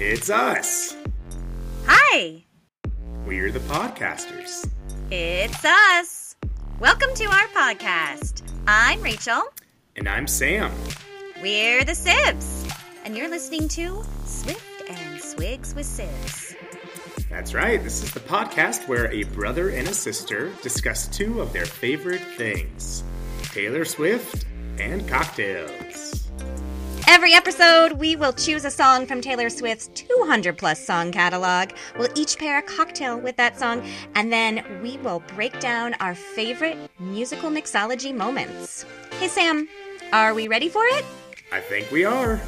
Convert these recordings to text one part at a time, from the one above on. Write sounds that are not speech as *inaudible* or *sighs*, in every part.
It's us. Hi, We're the podcasters. it's us. Welcome to our podcast. I'm Rachel. And I'm Sam. We're the Sibs. And you're listening to Swift and Swigs with Sibs. That's right, this is the podcast where a brother and a sister discuss two of their favorite things Taylor Swift and cocktails. Every episode, we will choose a song from Taylor Swift's 200 plus song catalog. We'll each pair a cocktail with that song, and then we will break down our favorite musical mixology moments. Hey, Sam, are we ready for it? I think we are.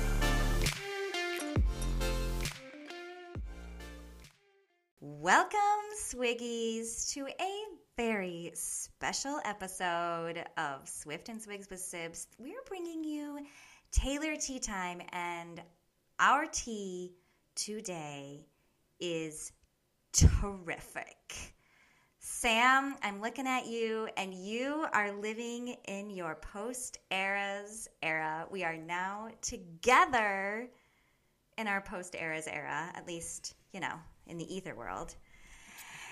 Welcome, Swiggies, to a very special episode of Swift and Swigs with Sibs. We're bringing you Taylor Tea Time, and our tea today is terrific. Sam, I'm looking at you, and you are living in your post eras era. We are now together in our post eras era, at least, you know, in the ether world.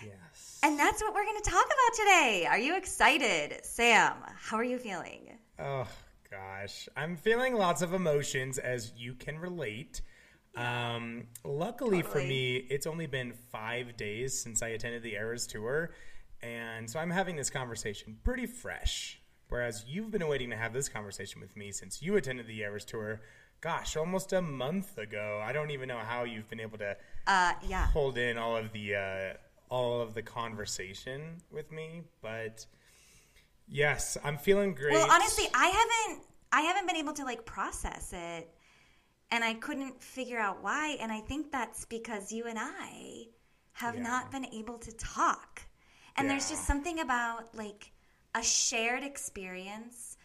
Yes. And that's what we're going to talk about today. Are you excited? Sam, how are you feeling? Oh gosh, I'm feeling lots of emotions as you can relate. Um, luckily for me, it's only been five days since I attended the Eras tour, and so I'm having this conversation pretty fresh. Whereas you've been waiting to have this conversation with me since you attended the Eras tour. Gosh, almost a month ago. I don't even know how you've been able to Uh, yeah. hold in all of the uh, all of the conversation with me, but yes, I'm feeling great. Well, honestly, I haven't I haven't been able to like process it and I couldn't figure out why and I think that's because you and I have Yeah. not been able to talk. And there's just something about like a shared experience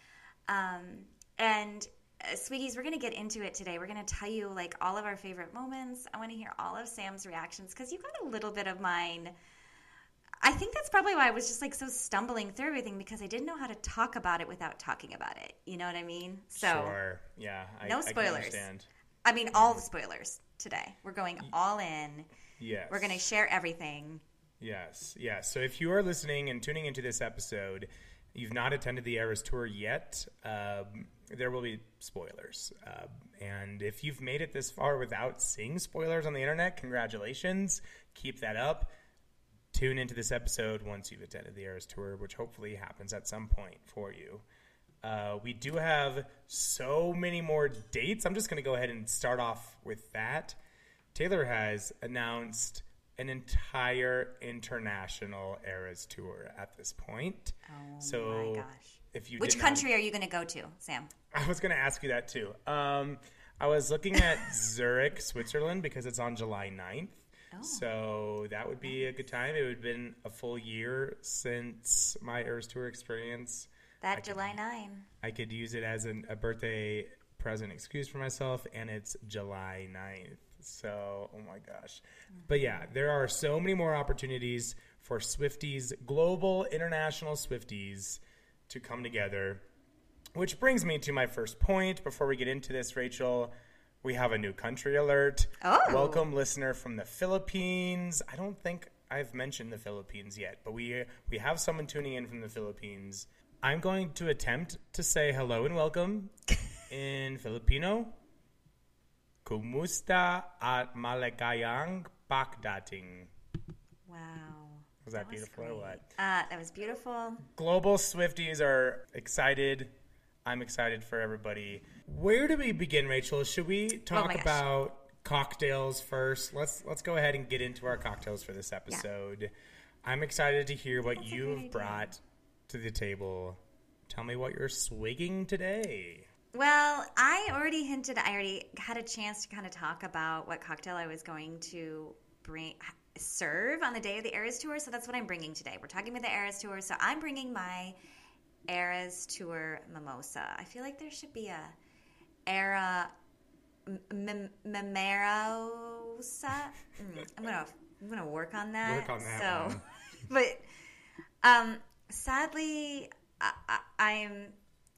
um and uh, sweeties, we're going to get into it today. We're going to tell you like all of our favorite moments. I want to hear all of Sam's reactions cuz you got a little bit of mine. I think that's probably why I was just like so stumbling through everything because I didn't know how to talk about it without talking about it. You know what I mean? So, Sure. Yeah. I, No I spoilers. understand. I mean, all the spoilers today. We're going all in. Yes. We're going to share everything. Yes. Yes. So if you are listening and tuning into this episode, you've not attended the Eras tour yet, um, there will be spoilers. Uh, and if you've made it this far without seeing spoilers on the internet, congratulations. Keep that up. Tune into this episode once you've attended the Eras tour, which hopefully happens at some point for you. Uh, we do have so many more dates. I'm just going to go ahead and start off with that. Taylor has announced an entire international Eras tour at this point. Oh so my gosh. if you Which country are you going to go to, Sam? I was going to ask you that too. Um, I was looking at *laughs* Zurich, Switzerland, because it's on July 9th. Oh. So that would be a good time. It would have been a full year since my Eras tour experience. That July 9. I could use it as an, a birthday present excuse for myself, and it's July 9th. So, oh my gosh. Mm-hmm. But yeah, there are so many more opportunities for Swifties, global, international Swifties, to come together. Which brings me to my first point. Before we get into this, Rachel, we have a new country alert. Oh. Welcome, listener from the Philippines. I don't think I've mentioned the Philippines yet, but we we have someone tuning in from the Philippines. I'm going to attempt to say hello and welcome *laughs* in Filipino. Kumusta at maligayang pagdating. Wow. Was that, was beautiful or what? Uh, that was beautiful. Global Swifties are excited. I'm excited for everybody. Where do we begin, Rachel? Should we oh talk Oh about cocktails first? Let's let's go ahead and get into our cocktails for this episode. I'm excited to hear what That's you've brought to the table. Tell me what you're swigging today. Well, I already hinted, I already had a chance to kind of talk about what cocktail I was going to bring serve on the day of the Eras tour. So that's what I'm bringing today. We're talking about the Eras tour. So I'm bringing my Eras tour mimosa. I feel like there should be a Era m- m- Mm, I'm gonna I'm gonna work on that. Work on that So, *laughs* but um, sadly, I, I, I'm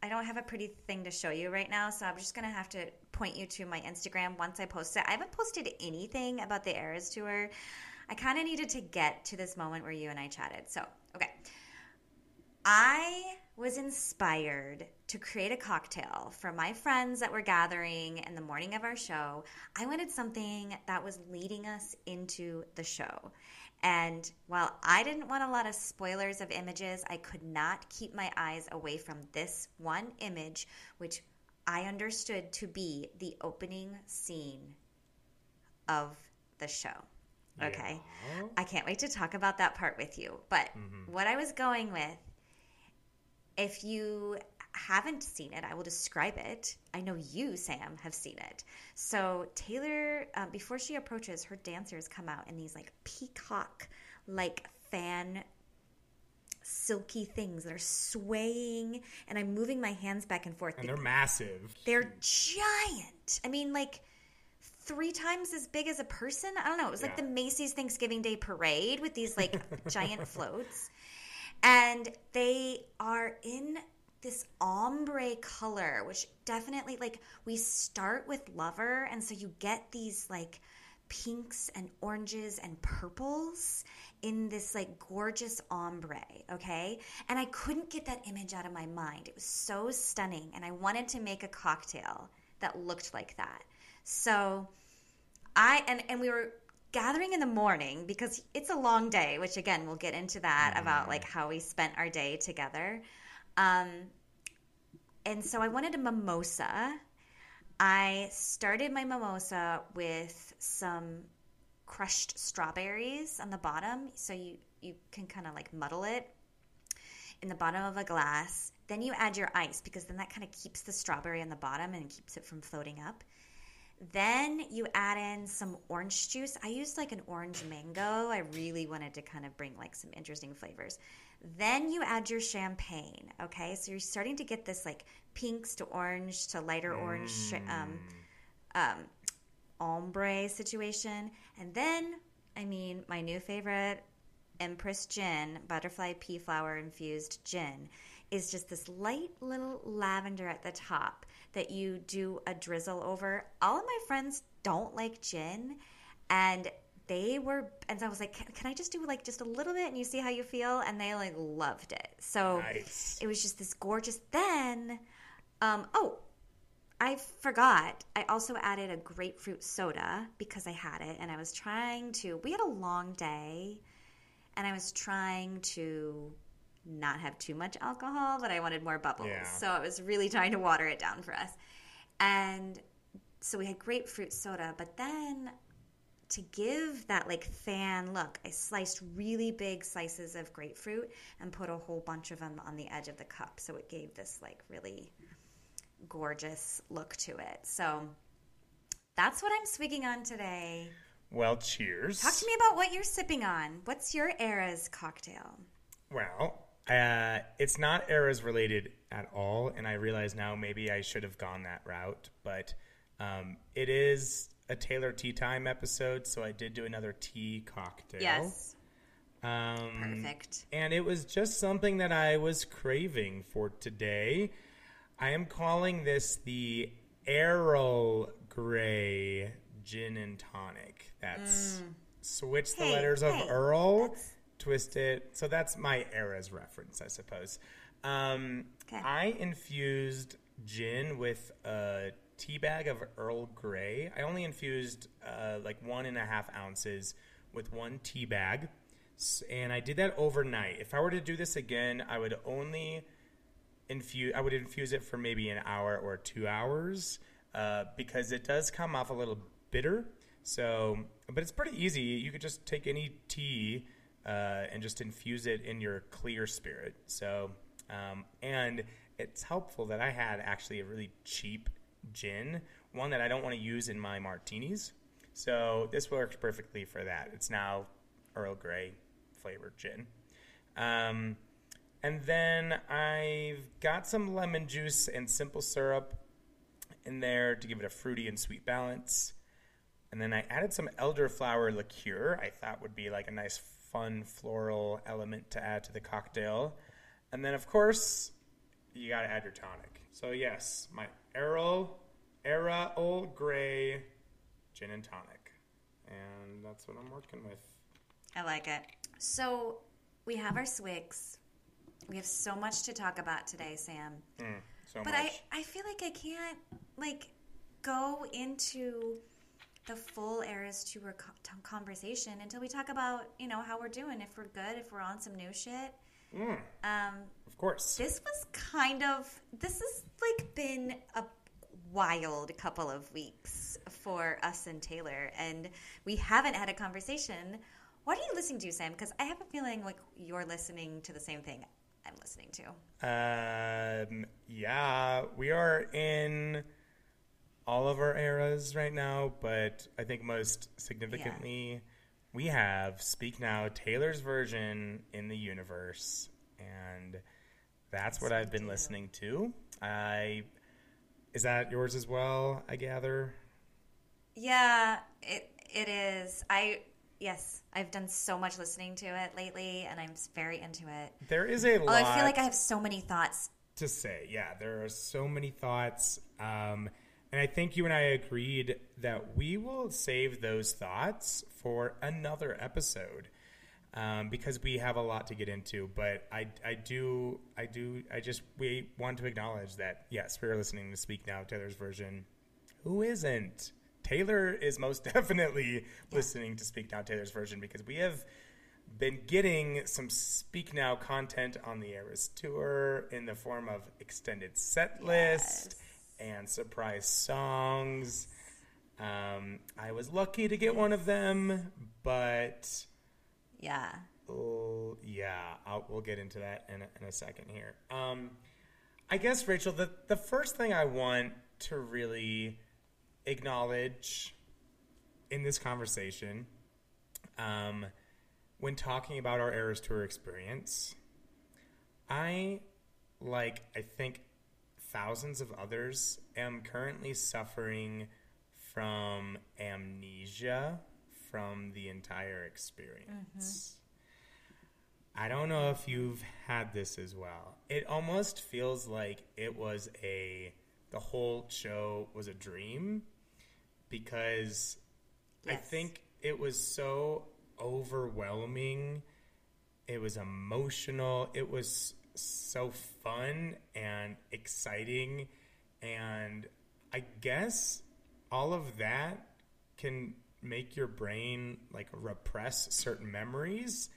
I don't have a pretty thing to show you right now, so I'm just gonna have to point you to my Instagram once I post it. I haven't posted anything about the Eras tour. I kind of needed to get to this moment where you and I chatted. So, okay. I was inspired to create a cocktail for my friends that were gathering in the morning of our show. I wanted something that was leading us into the show. And while I didn't want a lot of spoilers of images, I could not keep my eyes away from this one image, which I understood to be the opening scene of the show. Okay. Yeah. I can't wait to talk about that part with you. But mm-hmm. what I was going with, if you haven't seen it, I will describe it. I know you, Sam, have seen it. So Taylor, uh, before she approaches, her dancers come out in these like peacock, like fan silky things that are swaying and I'm moving my hands back and forth. And they're massive. They're giant. I mean, like three times as big as a person. I don't know. It was like the Macy's Thanksgiving Day parade with these like giant *laughs* floats. And they are in this ombre color, which definitely like we start with lover. And so you get these like pinks and oranges and purples in this like gorgeous ombre, okay? And I couldn't get that image out of my mind. It was so stunning and I wanted to make a cocktail that looked like that. So I and and we were gathering in the morning because it's a long day, which again we'll get into that about like how we spent our day together. Um and so I wanted a mimosa. I started my mimosa with some crushed strawberries on the bottom, so you you can kind of like muddle it in the bottom of a glass. Then you add your ice because then that kind of keeps the strawberry on the bottom and keeps it from floating up. Then you add in some orange juice. I used like an orange mango. I really wanted to kind of bring like some interesting flavors. Then you add your champagne. Okay, so you're starting to get this like pinks to orange to lighter orange um, um, ombre situation. And then, I mean, my new favorite, Empress Gin, butterfly pea flower infused gin, is just this light little lavender at the top that you do a drizzle over. All of my friends don't like gin, and they were, and so I was like, can, can I just do like just a little bit and you see how you feel? And they like loved it. So Nice. it was just this gorgeous. Then, um, oh, I forgot. I also added a grapefruit soda because I had it, and I was trying to. We had a long day, and I was trying to not have too much alcohol, but I wanted more bubbles. Yeah. So I was really trying to water it down for us. And so we had grapefruit soda, but then to give that like fan look, I sliced really big slices of grapefruit and put a whole bunch of them on the edge of the cup. So it gave this like really gorgeous look to it. So that's what I'm swigging on today. Well, cheers. Talk to me about what you're sipping on. What's your Era's cocktail? Well, uh, it's not eras related at all, and I realize now maybe I should have gone that route, but um, it is a Taylor Tea Time episode, so I did do another tea cocktail. Yes. Um, Perfect. And it was just something that I was craving for today. I am calling this the Errol Grey Gin and Tonic. That's switch the Mm. Hey, letters of hey, Earl, that's- twist it. So that's my era's reference, I suppose. Um, Okay. I infused gin with a tea bag of Earl Grey. I only infused uh, like one and a half ounces with one tea bag. And I did that overnight. If I were to do this again, I would only infuse. I would infuse it for maybe an hour or two hours uh, because it does come off a little bitter. So, but it's pretty easy. You could just take any tea uh, and just infuse it in your clear spirit. So, um, and it's helpful that I had actually a really cheap gin, one that I don't want to use in my martinis. So this works perfectly for that. It's now Earl Grey flavored gin. Um, and then I've got some lemon juice and simple syrup in there to give it a fruity and sweet balance. And then I added some elderflower liqueur. I thought would be like a nice, fun floral element to add to the cocktail. And then, of course, you got to add your tonic. So yes, my Errol Era Old Grey gin and tonic, and that's what I'm working with. I like it. So we have our swigs. We have so much to talk about today, Sam. Mm, so But much. I, I feel like I can't like go into the full Eras Tour co- t- conversation until we talk about you know how we're doing, if we're good, if we're on some new shit. Mm, Um, of course. this was kind of this has like been a wild couple of weeks for us and Taylor, and we haven't had a conversation. What are you listening to, Sam? Because I have a feeling like you're listening to the same thing I'm listening to. Um, yeah, we are in all of our eras right now, but I think most significantly, we have Speak Now, Taylor's version in the universe, and that's what I've been listening to. I is that yours as well? I gather. Yeah, it it is. I yes, I've done so much listening to it lately, and I'm very into it. There is a Oh, lot. I feel like I have so many thoughts. to say. Yeah, there are so many thoughts. Um, and I think you and I agreed that we will save those thoughts for another episode um, because we have a lot to get into. But I, I do, I do, I just, we want to acknowledge that, yes, we're listening to Speak Now, Taylor's version. Who isn't? Taylor is most *laughs* definitely listening to Speak Now, Taylor's version because we have been getting some Speak Now content on the Eras tour in the form of extended set list and surprise songs. Um, I was lucky to get one of them, but Yeah. oh, yeah, I'll, we'll get into that in a, in a second here. Um, I guess, Rachel, the, the first thing I want to really acknowledge in this conversation um, when talking about our Eras Tour experience, I, like I think thousands of others, am currently suffering from amnesia from the entire experience. Mm-hmm. I don't know if you've had this as well. It almost feels like it was a the whole show was a dream because I think it was so overwhelming. It was emotional. It was so fun and exciting. And I guess all of that can make your brain like repress certain memories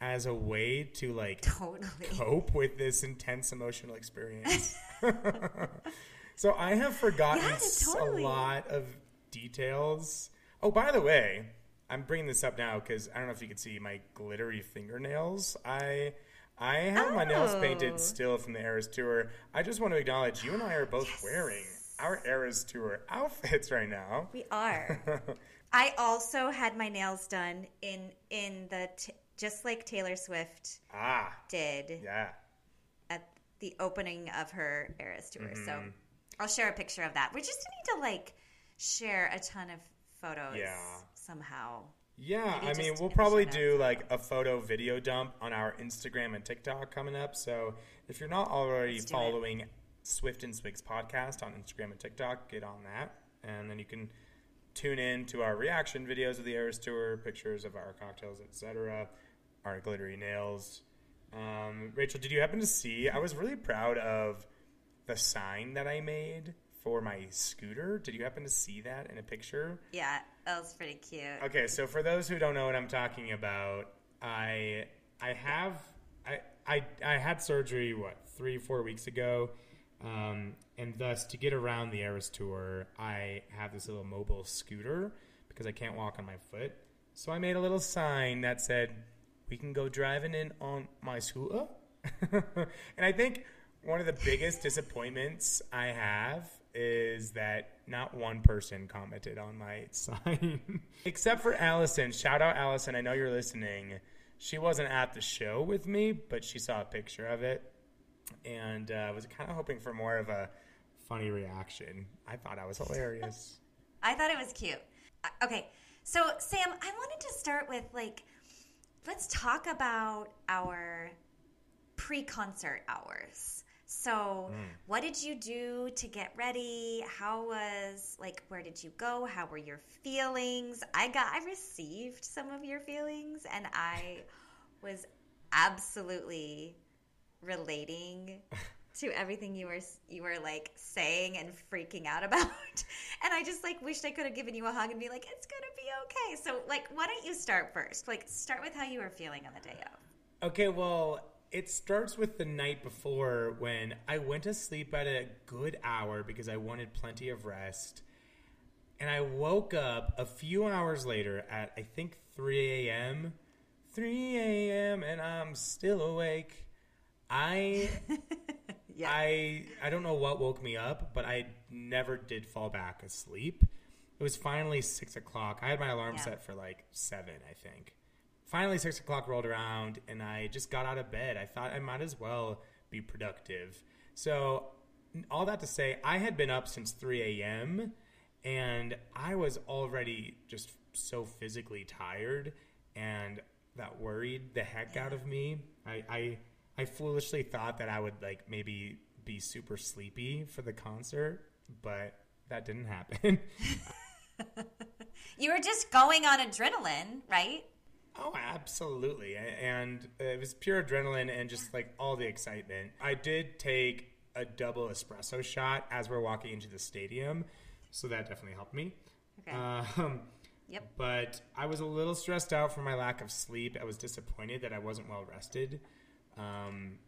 as a way to like Totally. cope with this intense emotional experience. *laughs* *laughs* so I have forgotten Yeah, totally. a lot of details. Oh, by the way, I'm bringing this up now because I don't know if you can see my glittery fingernails. I I have my nails Oh. painted still from the Eras tour. I just want to acknowledge you and I are both wearing our Eras tour outfits right now. We are. *laughs* I also had my nails done in in the t- just like Taylor Swift ah, did yeah. at the opening of her Eras tour. So Mm-hmm. I'll share a picture of that. We just need to like share a ton of photos Yeah. somehow. Yeah, I mean, we'll probably do like a photo video dump on our Instagram and TikTok coming up. So if you're not already Let's it. following Swift and Swigs podcast on Instagram and TikTok, get on that. And then you can tune in to our reaction videos of the Eras Tour, pictures of our cocktails, etc., our glittery nails. Um, Rachel, did you happen to see? I was really proud of the sign that I made for my scooter. Did you happen to see that in a picture? Yeah, that was pretty cute. Okay, so for those who don't know what I'm talking about, I I have I I, I had surgery what three four weeks ago, um, and thus to get around the Eras tour, I have this little mobile scooter because I can't walk on my foot. So I made a little sign that said, "We can go driving in on my scooter," *laughs* and I think one of the biggest disappointments I have is that not one person commented on my *laughs* sign. Except for Allison. Shout out Allison. I know you're listening. She wasn't at the show with me, but she saw a picture of it and uh, was kind of hoping for more of a funny reaction. I thought I was hilarious. *laughs* I thought it was cute. Uh, Okay, so Sam, I wanted to start with like, let's talk about our pre-concert hours. So, mm. what did you do to get ready? How was like where did you go? How were your feelings? I got I received some of your feelings and I *laughs* was absolutely relating *laughs* to everything you were you were like saying and freaking out *laughs* about. And I just like wished I could have given you a hug and be like it's going to be okay. So, like why don't you start first? Like start with how you were feeling on the day of. Okay, well, it starts with the night before when I went to sleep at a good hour because I wanted plenty of rest. And I woke up a few hours later at I think 3 a.m. 3 a.m. and I'm still awake. I *laughs* Yeah. I I don't know what woke me up, but I never did fall back asleep. It was finally six o'clock. I had my alarm Yeah. set for like seven, I think. Finally, six o'clock rolled around, and I just got out of bed. I thought I might as well be productive. So, all that to say, I had been up since 3 a.m., and I was already just so physically tired, and that worried the heck out of me. I, I, I foolishly thought that I would like maybe be super sleepy for the concert, but that didn't happen. *laughs* You were just going on adrenaline, right? Oh, absolutely. And it was pure adrenaline and just like all the excitement. I did take a double espresso shot as we're walking into the stadium, so that definitely helped me. Okay. Um, Yep. but I was a little stressed out from my lack of sleep. I was disappointed that I wasn't well rested. Um,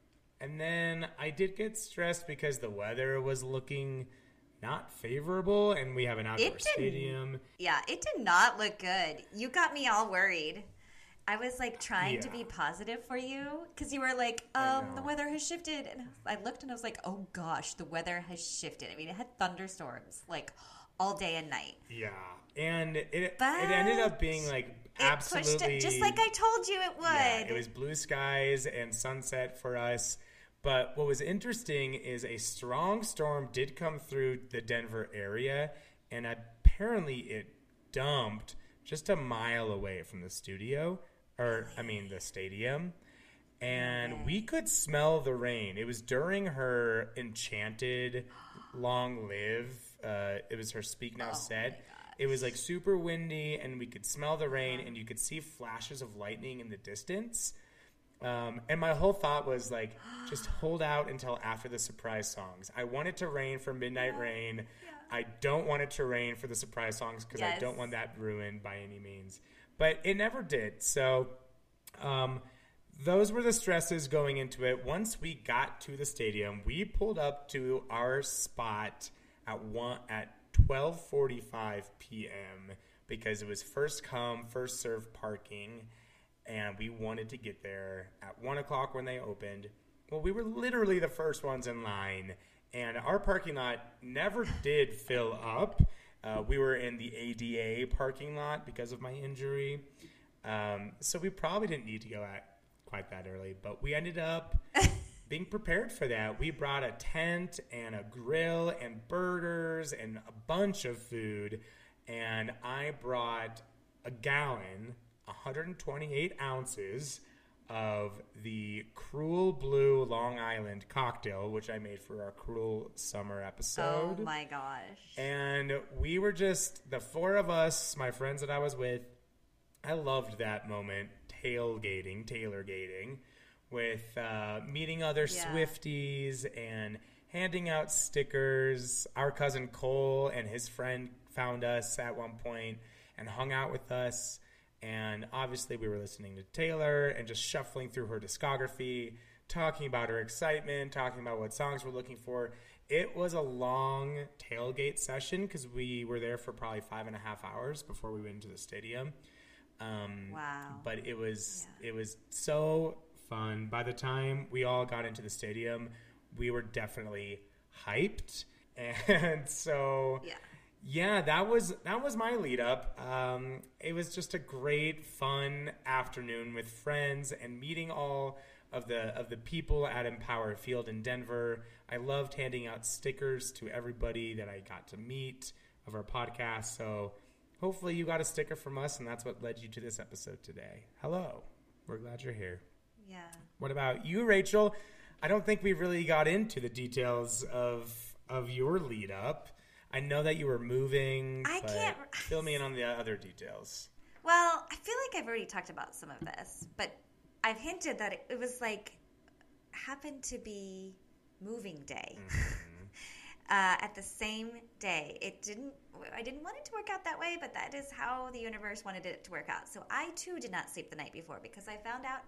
and then I did get stressed because the weather was looking not favorable, and we have an outdoor stadium. Yeah, it did not look good. You got me all worried. I was like trying to be positive for you because you were like, um, the weather has shifted. And I looked and I was like, oh gosh, the weather has shifted. I mean, it had thunderstorms like all day and night. Yeah, and it it ended up being like absolutely pushed it just like I told you it would. Yeah, it was blue skies and sunset for us. But what was interesting is a strong storm did come through the Denver area, and apparently it dumped just a mile away from the studio, or I mean the stadium. And we could smell the rain. It was during her enchanted long live. Uh, it was her speak now set. It was like super windy, and we could smell the rain, and you could see flashes of lightning in the distance. Um, and my whole thought was like, just hold out until after the surprise songs. I want it to rain for Midnight Rain. I don't want it to rain for the surprise songs because I don't want that ruined by any means. But it never did. So, um, those were the stresses going into it. Once we got to the stadium, we pulled up to our spot at one at 12:45 p.m. because it was first come, first serve parking, and we wanted to get there at one o'clock when they opened. Well, we were literally the first ones in line, and our parking lot never did fill up. Uh, we were in the ADA parking lot because of my injury. Um, so we probably didn't need to go at quite that early, but we ended up *laughs* being prepared for that. We brought a tent and a grill and burgers and a bunch of food, and I brought a gallon, 128 ounces of the Cruel Blue Long Island cocktail, which I made for our Cruel Summer episode. Oh my gosh. And we were just the four of us, my friends that I was with. I loved that moment, tailgating, tailorgating, with uh, meeting other Yeah. Swifties and handing out stickers. Our cousin Cole and his friend found us at one point and hung out with us. And obviously, we were listening to Taylor and just shuffling through her discography, talking about her excitement, talking about what songs we're looking for. It was a long tailgate session because we were there for probably five and a half hours before we went into the stadium. Um, Wow. But it was it was so fun. By the time we all got into the stadium, we were definitely hyped, *laughs* and so Yeah. Yeah, that was that was my lead up. Um, it was just a great, fun afternoon with friends and meeting all of the of the people at Empower Field in Denver. I loved handing out stickers to everybody that I got to meet of our podcast. So hopefully you got a sticker from us, and that's what led you to this episode today. Hello, we're glad you're here. Yeah. What about you, Rachel? I don't think we really got into the details of of your lead up. I know that you were moving. I but can't- fill me in on the other details. Well, I feel like I've already talked about some of this, but I've hinted that it, it was like happened to be moving day. *laughs* uh, at the same day, it didn't. I didn't want it to work out that way, but that is how the universe wanted it to work out. So I too did not sleep the night before because I found out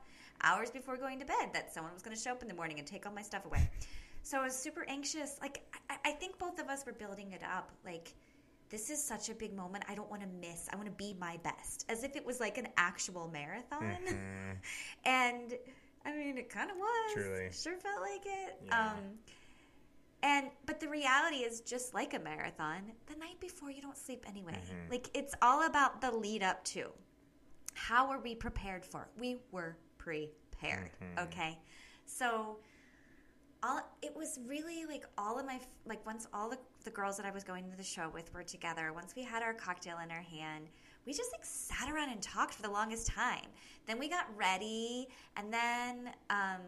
hours before going to bed that someone was going to show up in the morning and take all my stuff away. So I was super anxious. Like I, I think both of us were building it up. Like this is such a big moment. I don't want to miss. I want to be my best, as if it was like an actual marathon. *laughs* and I mean, it kind of was. Truly. sure felt like it. Yeah. Um, and but the reality is just like a marathon. The night before, you don't sleep anyway. Mm-hmm. Like it's all about the lead up to. How were we prepared for? it? We were prepared. Mm-hmm. Okay, so all it was really like all of my like once all the, the girls that I was going to the show with were together. Once we had our cocktail in our hand, we just like sat around and talked for the longest time. Then we got ready, and then um,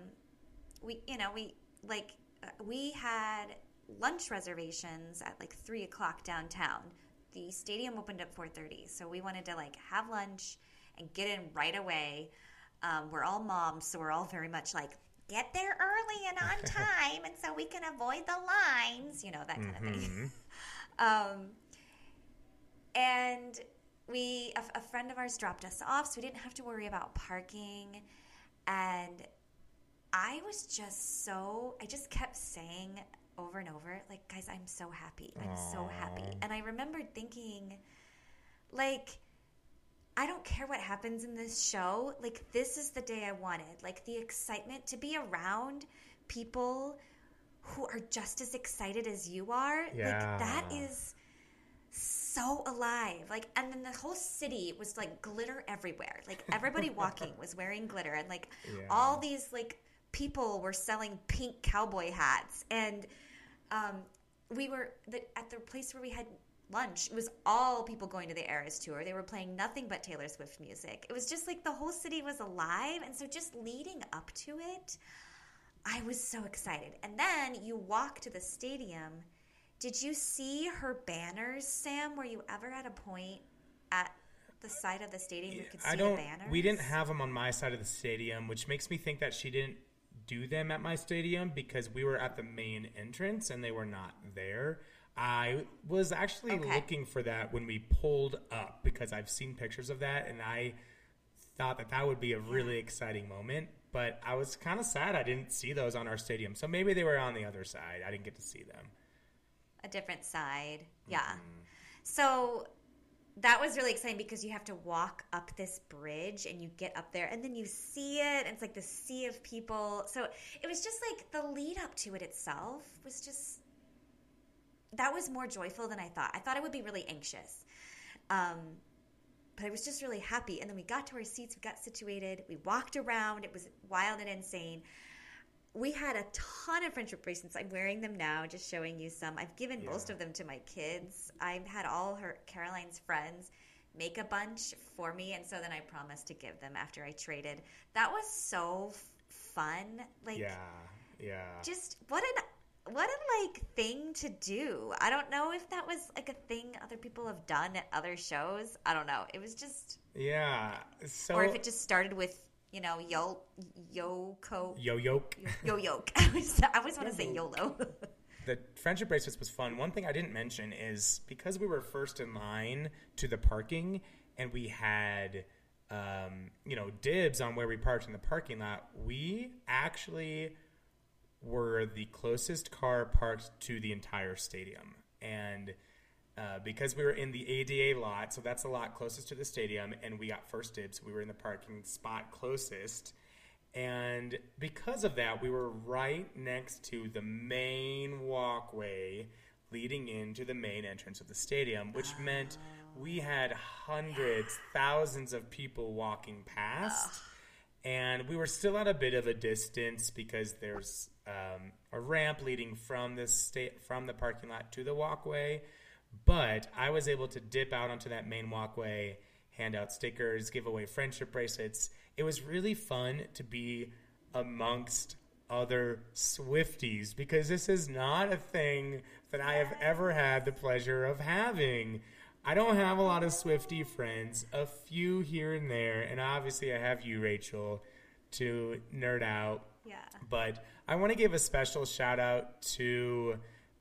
we you know we like uh, we had lunch reservations at like three o'clock downtown. The stadium opened at four thirty, so we wanted to like have lunch and get in right away. Um, we're all moms, so we're all very much like get there early and on *laughs* time, and so we can avoid the lines, you know that kind of thing. *laughs* um, and we a, a friend of ours dropped us off, so we didn't have to worry about parking. And I was just so I just kept saying over and over, like, guys, I'm so happy. I'm so happy. And I remembered thinking, like, I don't care what happens in this show. Like, this is the day I wanted. Like, the excitement to be around people who are just as excited as you are. Yeah. Like, that is so alive. Like, and then the whole city was like glitter everywhere. Like, everybody *laughs* walking was wearing glitter. And like, Yeah. all these like people were selling pink cowboy hats. And um, we were the, at the place where we had lunch. It was all people going to the Eras tour. They were playing nothing but Taylor Swift music. It was just like the whole city was alive. And so just leading up to it, I was so excited. And then you walk to the stadium. Did you see her banners, Sam? Were you ever at a point at the side of the stadium you could see I don't. the banners? We didn't have them on my side of the stadium, which makes me think that she didn't do them at my stadium because we were at the main entrance and they were not there. I was actually Okay. looking for that when we pulled up because I've seen pictures of that and I thought that that would be a really exciting moment. But I was kind of sad I didn't see those on our stadium. So maybe they were on the other side. I didn't get to see them. a different side. Yeah. Mm-hmm. So that was really exciting because you have to walk up this bridge and you get up there and then you see it and it's like the sea of people. So it was just like the lead up to it itself was just that was more joyful than I thought. I thought I would be really anxious. Um, but I was just really happy. And then we got to our seats, we got situated, we walked around. It was wild and insane. We had a ton of friendship bracelets. I'm wearing them now, just showing you some. I've given most of them to my kids. I've had all her Caroline's friends make a bunch for me, and so then I promised to give them after I traded. That was so f- fun. Like, Yeah. Yeah. just what an what a like thing to do. I don't know if that was like a thing other people have done at other shows. I don't know. It was just, Yeah. So or if it just started with you know yo yoko yo yoke. yo yoke. *laughs* I always, I always want to say YOLO. *laughs* the friendship bracelets was fun. One thing I didn't mention is because we were first in line to the parking and we had um, you know dibs on where we parked in the parking lot, we actually were the closest car parked to the entire stadium. And uh, because we were in the ADA lot, so that's a lot closest to the stadium, and we got first dibs, we were in the parking spot closest. And because of that, we were right next to the main walkway leading into the main entrance of the stadium, which meant we had hundreds, thousands of people walking past. And we were still at a bit of a distance because there's um, a ramp leading from the state from the parking lot to the walkway. But I was able to dip out onto that main walkway, hand out stickers, give away friendship bracelets. It was really fun to be amongst other Swifties because this is not a thing that I have ever had the pleasure of having. I don't have a lot of Swifty friends, a few here and there, and obviously I have you, Rachel, to nerd out. Yeah. But I want to give a special shout out to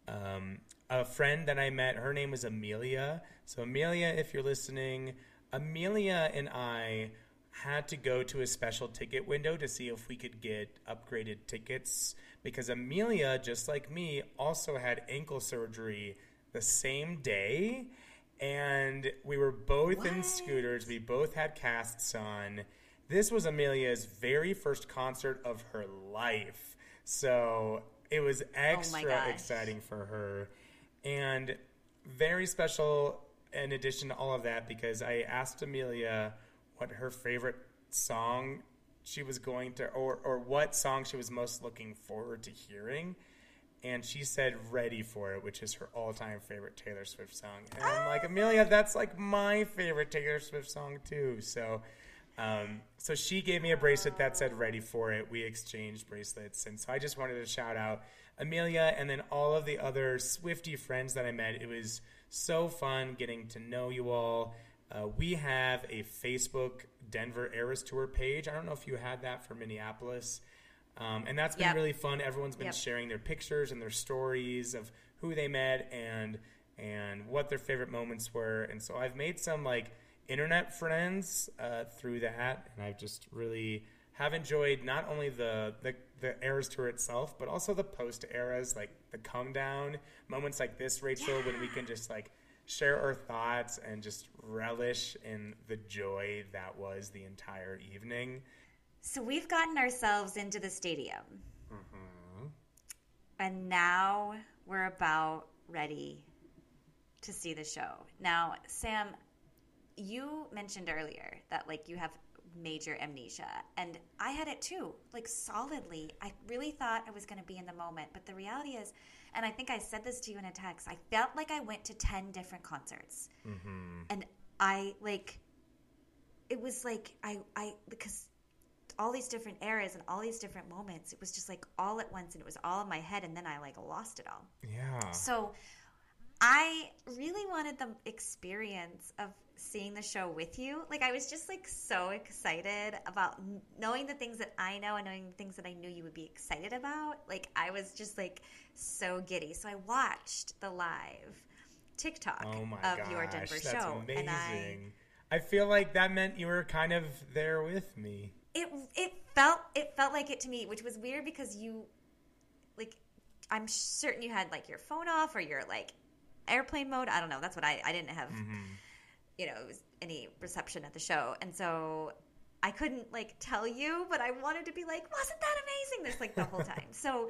um, a friend that I met. Her name is Amelia. So, Amelia, if you're listening, Amelia and I had to go to a special ticket window to see if we could get upgraded tickets because Amelia, just like me, also had ankle surgery the same day. And we were both in scooters. We both had casts on. This was Amelia's very first concert of her life. So it was oh extra gosh. exciting for her. And very special in addition to all of that because I asked Amelia what her favorite song she was going to or or what song she was most looking forward to hearing and she said ready for it which is her all-time favorite taylor swift song and i'm like amelia that's like my favorite taylor swift song too so um, so she gave me a bracelet that said ready for it we exchanged bracelets and so i just wanted to shout out amelia and then all of the other swifty friends that i met it was so fun getting to know you all uh, we have a Facebook Denver Eras Tour page. I don't know if you had that for Minneapolis. Um, and that's been Yep. really fun. Everyone's been Yep. sharing their pictures and their stories of who they met and and what their favorite moments were. And so I've made some like internet friends uh, through that, and I've just really have enjoyed not only the, the the Eras tour itself, but also the post eras, like the come down moments like this, Rachel, when we can just like share our thoughts and just relish in the joy that was the entire evening. So we've gotten ourselves into the stadium. Mm-hmm. And now we're about ready to see the show. Now, Sam, you mentioned earlier that like you have major amnesia and I had it too, like solidly. I really thought I was going to be in the moment, but the reality is and I think I said this to you in a text. I felt like I went to 10 different concerts. Mm-hmm. And I like it was like I I because all these different eras and all these different moments, it was just like all at once and it was all in my head and then I like lost it all. Yeah. So I really wanted the experience of seeing the show with you. Like I was just like so excited about knowing the things that I know and knowing the things that I knew you would be excited about. Like I was just like so giddy. So I watched the live TikTok Oh of gosh, your Denver that's show amazing. and I I feel like that meant you were kind of there with me. it it felt it felt like it to me, which was weird because you like I'm certain you had like your phone off or your like airplane mode. I don't know. That's what I I didn't have. Mm-hmm. You know, any reception at the show, and so I couldn't like tell you, but I wanted to be like, wasn't that amazing? This like the whole *laughs* time. So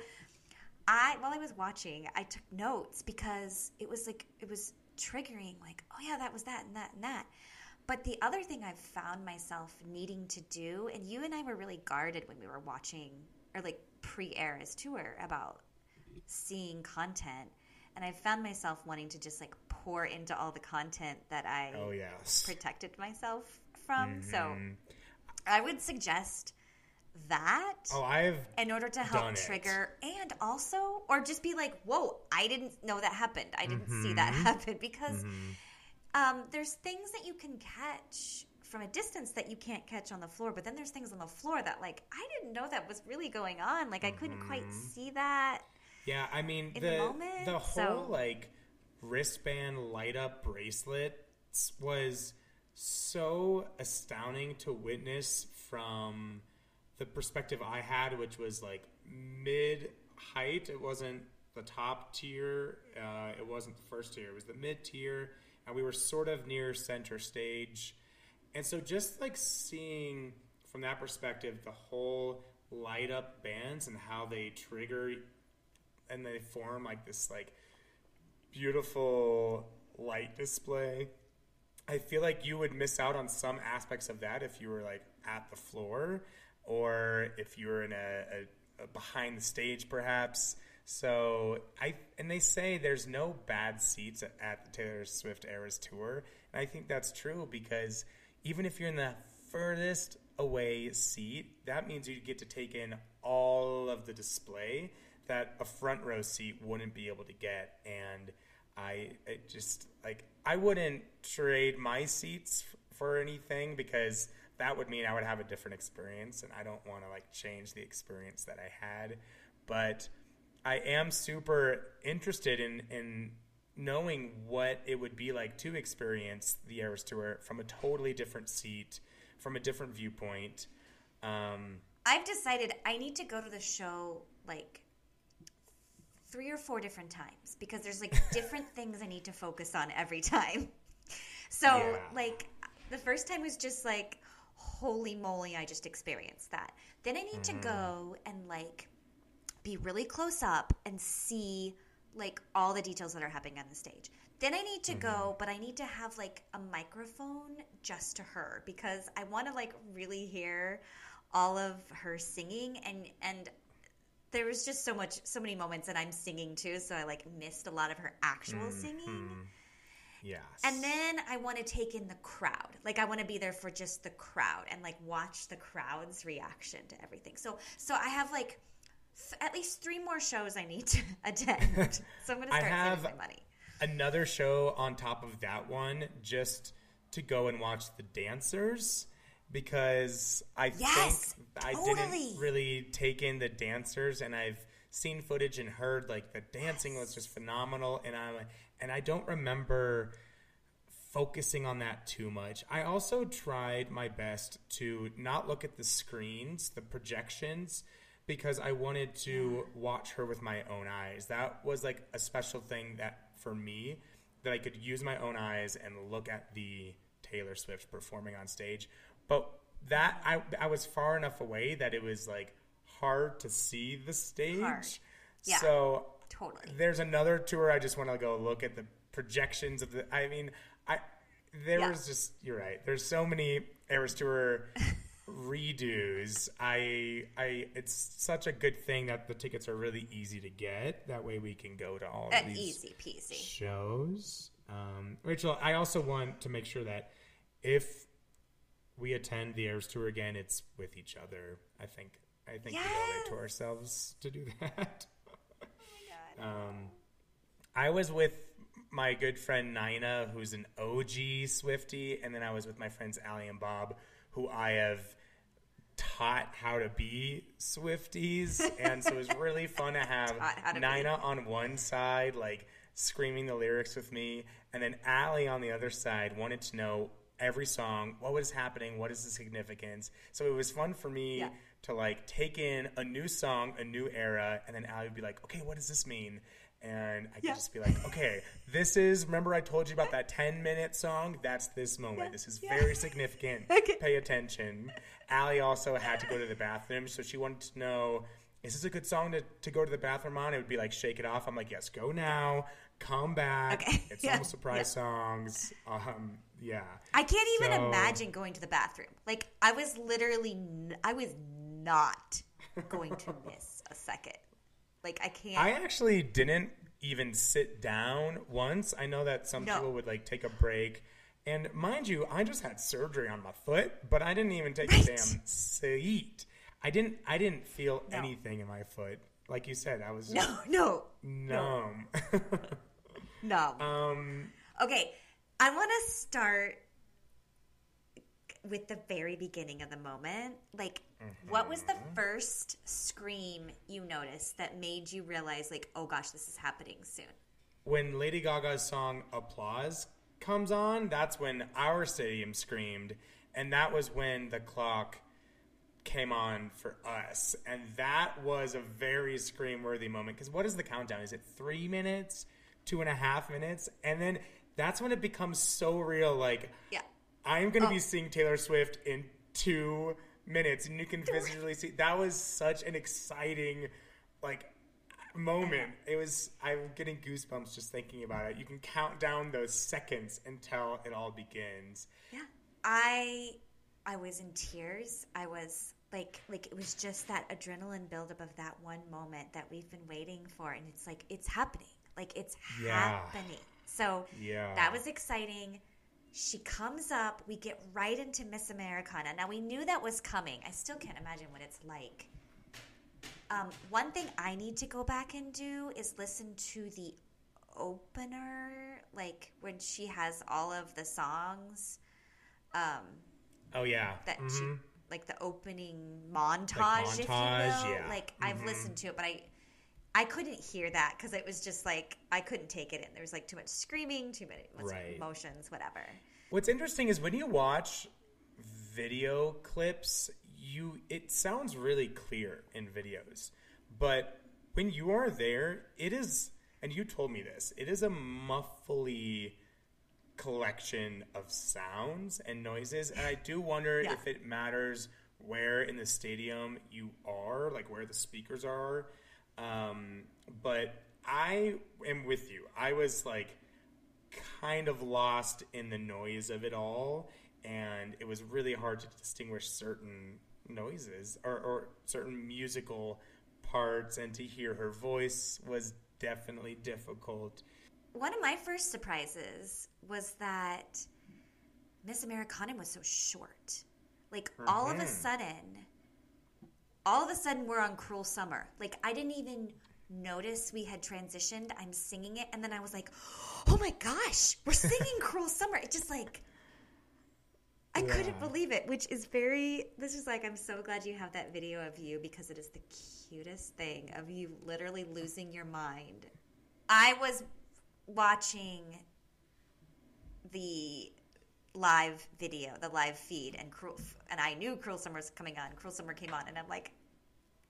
I while I was watching, I took notes because it was like it was triggering. Like, oh yeah, that was that and that and that. But the other thing I've found myself needing to do, and you and I were really guarded when we were watching or like pre-Eras tour about seeing content, and I found myself wanting to just like pour into all the content that I Oh yes. protected myself from. So I would suggest that Oh, I've in order to help done it. trigger and also or just be like whoa i didn't know that happened i didn't see that Mm-hmm. happen because um, there's things that you can catch from a distance that you can't catch on the floor but then there's things on the floor that like i didn't know that was really going on like i couldn't quite Mm-hmm. see that Yeah, I mean the the moment, the whole so- like wristband light up bracelets was so astounding to witness from the perspective I had, which was like mid height. It wasn't the top tier. Uh, it wasn't the first tier. It was the mid tier, and we were sort of near center stage. And so just like seeing from that perspective the whole light up bands and how they trigger and they form like this like beautiful light display. I feel like you would miss out on some aspects of that if you were like at the floor or if you were in a, a, a behind the stage perhaps. So I and they say there's no bad seats at, at the Taylor Swift Eras tour, and I think that's true because even if you're in the furthest away seat, that means you get to take in all of the display that a front row seat wouldn't be able to get. And I just like I wouldn't trade my seats for anything because that would mean I would have a different experience, and I don't want to like change the experience that I had. But I am super interested in in knowing what it would be like to experience the Eras Tour from a totally different seat, from a different viewpoint. Um, I've decided I need to go to the show like three or four different times because there's like *laughs* different things I need to focus on every time. *laughs* So, Yeah. like, the first time was just like, holy moly, I just experienced that. Then I need to mm-hmm. go and like be really close up and see like all the details that are happening on the stage. Then I need to go, mm-hmm. but I need to have like a microphone just to her because I want to like really hear all of her singing and and there was just so much so many moments that I'm singing too, so I like missed a lot of her actual mm-hmm. singing. yes. And then I want to take in the crowd. Like I want to be there for just the crowd and like watch the crowd's reaction to everything. So so I have like th- at least three more shows I need to *laughs* attend. *laughs* so I'm going to start saving my money. another show on top of that one just to go and watch the dancers because I Yes, think I didn't really take in the dancers and I've seen footage and heard like the dancing was just phenomenal and I and I don't remember focusing on that too much. I also tried my best to not look at the screens, the projections, because I wanted to watch her with my own eyes. That was like a special thing that for me that I could use my own eyes and look at the Taylor Swift performing on stage. But that I I was far enough away that it was like hard to see the stage. Hard. Yeah. So Totally. there's another tour I just want to go look at the projections of the I mean I there Yeah. was just you're right. There's so many Eras Tour *laughs* redos. I I it's such a good thing that the tickets are really easy to get. That way we can go to all of these easy peasy. shows. Um, Rachel, I also want to make sure that if we attend the Eras Tour again, it's with each other. I think I think we owe it to ourselves to do that. *laughs* Oh my God. Um, I was with my good friend Nina, who's an OG Swifty, and then I was with my friends Allie and Bob, who I have taught how to be Swifties, *laughs* and so it was really fun to have to be. Nina on one side, like screaming the lyrics with me, and then Allie on the other side wanted to know every song, what was happening, what is the significance. So it was fun for me Yeah. to like take in a new song, a new era, and then Allie would be like, "Okay, what does this mean?" And I could Yeah. just be like, "Okay, this is. Remember, I told you about that ten minute song? That's this moment. Yeah, This is very significant. *laughs* Okay. Pay attention." Allie also had to go to the bathroom, so she wanted to know. Is this a good song to, to go to the bathroom on? It would be like shake it off. I'm like, yes, go now, come back. Okay, *laughs* It's yeah, all surprise songs. Um, yeah. I can't even So- imagine going to the bathroom. Like I was literally, n- I was not going to *laughs* miss a second. Like I can't. I actually didn't even sit down once. I know that some No. people would like take a break. And mind you, I just had surgery on my foot, but I didn't even take a damn seat. I didn't I didn't feel No. anything in my foot. Like you said, I was no, no, numb. no. *laughs* um Okay, I want to start with the very beginning of the moment. Like, what was the first scream you noticed that made you realize, like, oh gosh, this is happening soon? when Lady Gaga's song Applause comes on, that's when our stadium screamed. And that was when the clock came on for us. And that was a very scream worthy moment. Because what is the countdown? Is it three minutes? Two and a half minutes? And then that's when it becomes so real. Like, Yeah. I'm going to Oh. be seeing Taylor Swift in two minutes. And you can visually see that was such an exciting, like, moment. It was, I'm getting goosebumps just thinking about it. You can count down those seconds until it all begins. Yeah. I I was in tears. I was like like it was just that adrenaline buildup of that one moment that we've been waiting for and it's like it's happening. Like it's Yeah. happening. So Yeah. that was exciting. she comes up. We get right into Miss Americana. Now we knew that was coming. I still can't imagine what it's like. Um, one thing I need to go back and do is listen to the opener, like when she has all of the songs. Um, Oh yeah. that Mhm. she like the opening montage, if you will. yeah. Like I've Mhm. listened to it, but I I couldn't hear that because it was just like I couldn't take it in. There was like too much screaming, too many Right. emotions, whatever. What's interesting is when you watch video clips, you it sounds really clear in videos. But when you are there, it is and you told me this, it is a muffly collection of sounds and noises. And I do wonder Yeah. if it matters where in the stadium you are, like where the speakers are. Um, but I am with you. I was like kind of lost in the noise of it all, and it was really hard to distinguish certain noises or, or certain musical parts, and to hear her voice was definitely difficult. One of my first surprises was that Miss Americana was so short. Like all of a Mhm. sudden, all of a sudden we're on Cruel Summer. Like I didn't even notice we had transitioned. I'm singing it, and then I was like, "Oh my gosh, we're singing *laughs* Cruel Summer!" It just like I couldn't believe it, which is very. This is like I'm so glad you have that video of you because it is the cutest thing of you literally losing your mind. I was watching the live video, the live feed, and Cruel, and I knew Cruel Summer was coming on. Cruel Summer came on, and I'm like,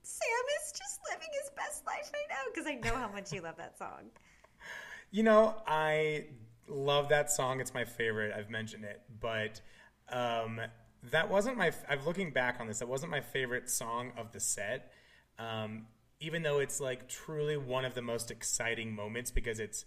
Sam is just living his best life right now because I know how much you love that song. You know, I love that song. It's my favorite. I've mentioned it, but um, that wasn't my. I'm looking back on this. That wasn't my favorite song of the set. Um, even though it's like truly one of the most exciting moments because it's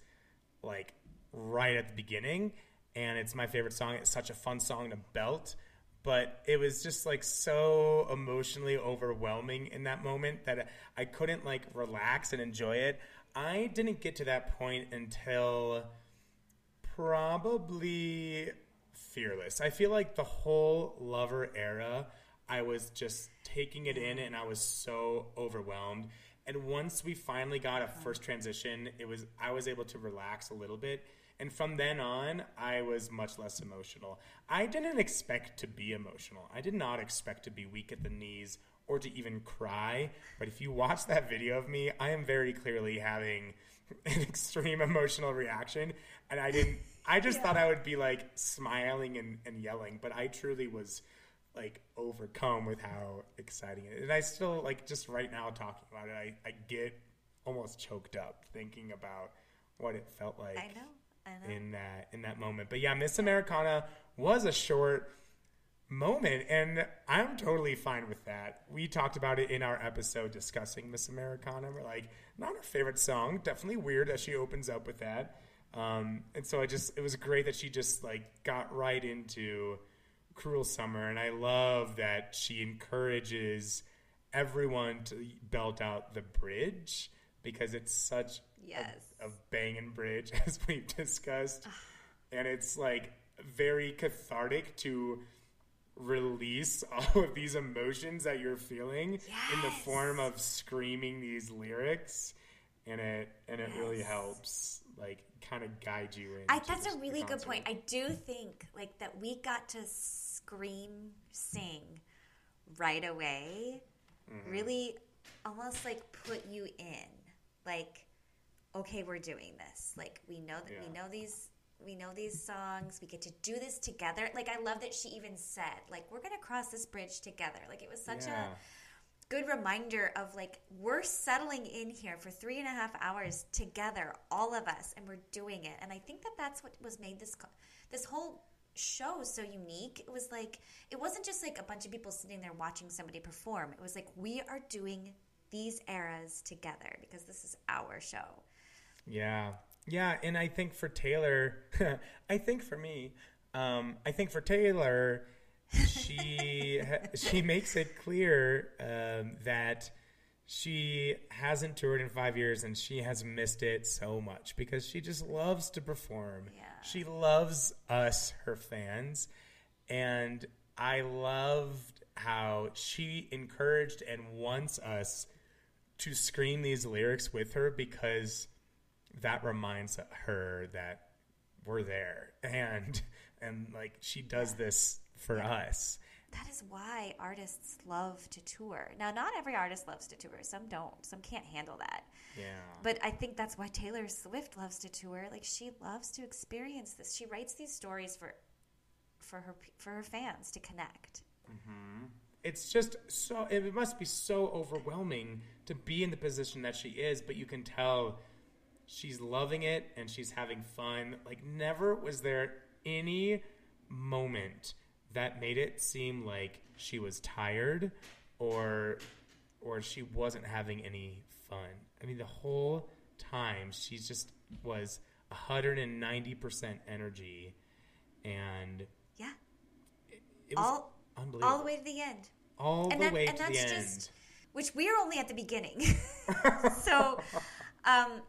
like right at the beginning, and it's my favorite song. It's such a fun song to belt. But it was just like so emotionally overwhelming in that moment that I couldn't like relax and enjoy it. I didn't get to that point until probably Fearless. I feel like the whole Lover era, I was just taking it in and I was so overwhelmed. And once we finally got a first transition, it was I was able to relax a little bit. And from then on, I was much less emotional. I didn't expect to be emotional. I did not expect to be weak at the knees or to even cry. But if you watch that video of me, I am very clearly having *laughs* an extreme emotional reaction. And I didn't, I just thought I would be like smiling and, and yelling, but I truly was like overcome with how exciting it is. And I still, like, just right now talking about it, I, I get almost choked up thinking about what it felt like I know. In that in that moment. But yeah, Miss Americana was a short moment and I'm totally fine with that. We talked about it in our episode discussing Miss Americana. We're like, not our favorite song. Definitely weird that she opens up with that. Um, and so I just it was great that she just like got right into Cruel Summer and I love that she encourages everyone to belt out the bridge because it's such Yes. a, a banging bridge *laughs* as we've discussed and it's like very cathartic to release *laughs* all of these emotions that you're feeling in the form of screaming these lyrics and it and it really helps like kind of guide you in I, that's a really good point. I do think like that we got to scream, sing right away. Mm-hmm. Really, almost like put you in. Like, okay, we're doing this. Like we know that we know these. We know these songs. We get to do this together. Like I love that she even said, like, we're gonna cross this bridge together. Like it was such Yeah. a good reminder of like we're settling in here for three and a half hours together all of us and we're doing it and i think that that's what was made this this whole show so unique it was like it wasn't just like a bunch of people sitting there watching somebody perform it was like we are doing these eras together because this is our show Yeah. Yeah. And I think for Taylor, *laughs* I think for me, um, I think for Taylor, she *laughs* she makes it clear um, that she hasn't toured in five years and she has missed it so much because she just loves to perform. Yeah. She loves us, her fans. And I loved how she encouraged and wants us to scream these lyrics with her because that reminds her that we're there and and like she does this for us That is why artists love to tour. Now, not every artist loves to tour. Some don't. Some can't handle that. yeah But I think that's why Taylor Swift loves to tour. Like she loves to experience this. She writes these stories for for her for her fans to connect. Mm-hmm. it's just so it must be so overwhelming to be in the position that she is but you can tell she's loving it and she's having fun like never was there any moment that made it seem like she was tired or or she wasn't having any fun i mean the whole time she just was 190% energy and Yeah. it was All unbelievable all the way to the end. all and the that, way and to that's the end. just which we're only at the beginning. *laughs* so um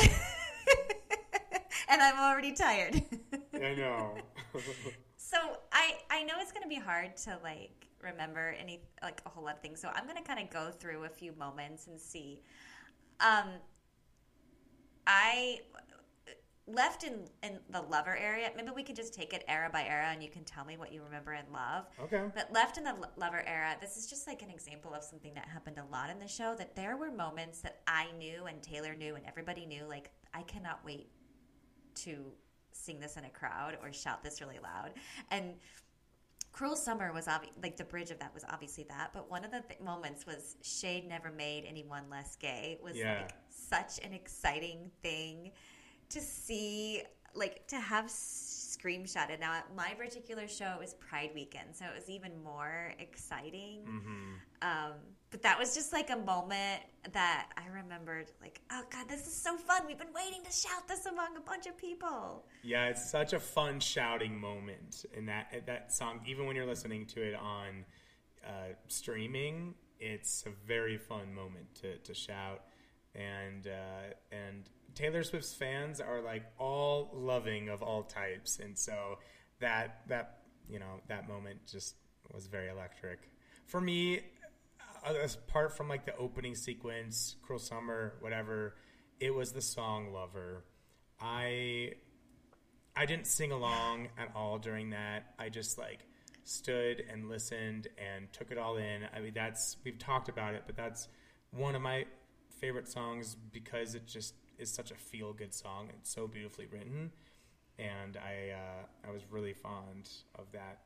*laughs* and I'm already tired. *laughs* I know. *laughs* So I I know it's gonna be hard to like remember any like a whole lot of things. So I'm gonna kind of go through a few moments and see. Um, I left in in the lover area. Maybe we could just take it era by era, and you can tell me what you remember in love. Okay. But left in the lo- lover era, this is just like an example of something that happened a lot in the show. That there were moments that I knew and Taylor knew and everybody knew. Like I cannot wait to sing this in a crowd or shout this really loud. And Cruel Summer was obvi- like the bridge of that was obviously that, but one of the th- moments was Shade never made anyone less gay was Yeah. like such an exciting thing to see like to have screenshotted. Now at my particular show it was Pride Weekend, so it was even more exciting. Um, but that was just like a moment that I remembered, like, oh god, this is so fun. We've been waiting to shout this among a bunch of people. Yeah, it's such a fun shouting moment in that that song. Even when you're listening to it on uh, streaming, it's a very fun moment to, to shout. And uh, and Taylor Swift's fans are like all loving of all types, and so that that you know that moment just was very electric for me. uh, Apart from like the opening sequence, "Cruel Summer," whatever, it was the song "Lover." I I didn't sing along at all during that. I just like stood and listened and took it all in. I mean, that's we've talked about it, but that's one of my favorite songs because it just is such a feel good song. It's so beautifully written, and I uh, I was really fond of that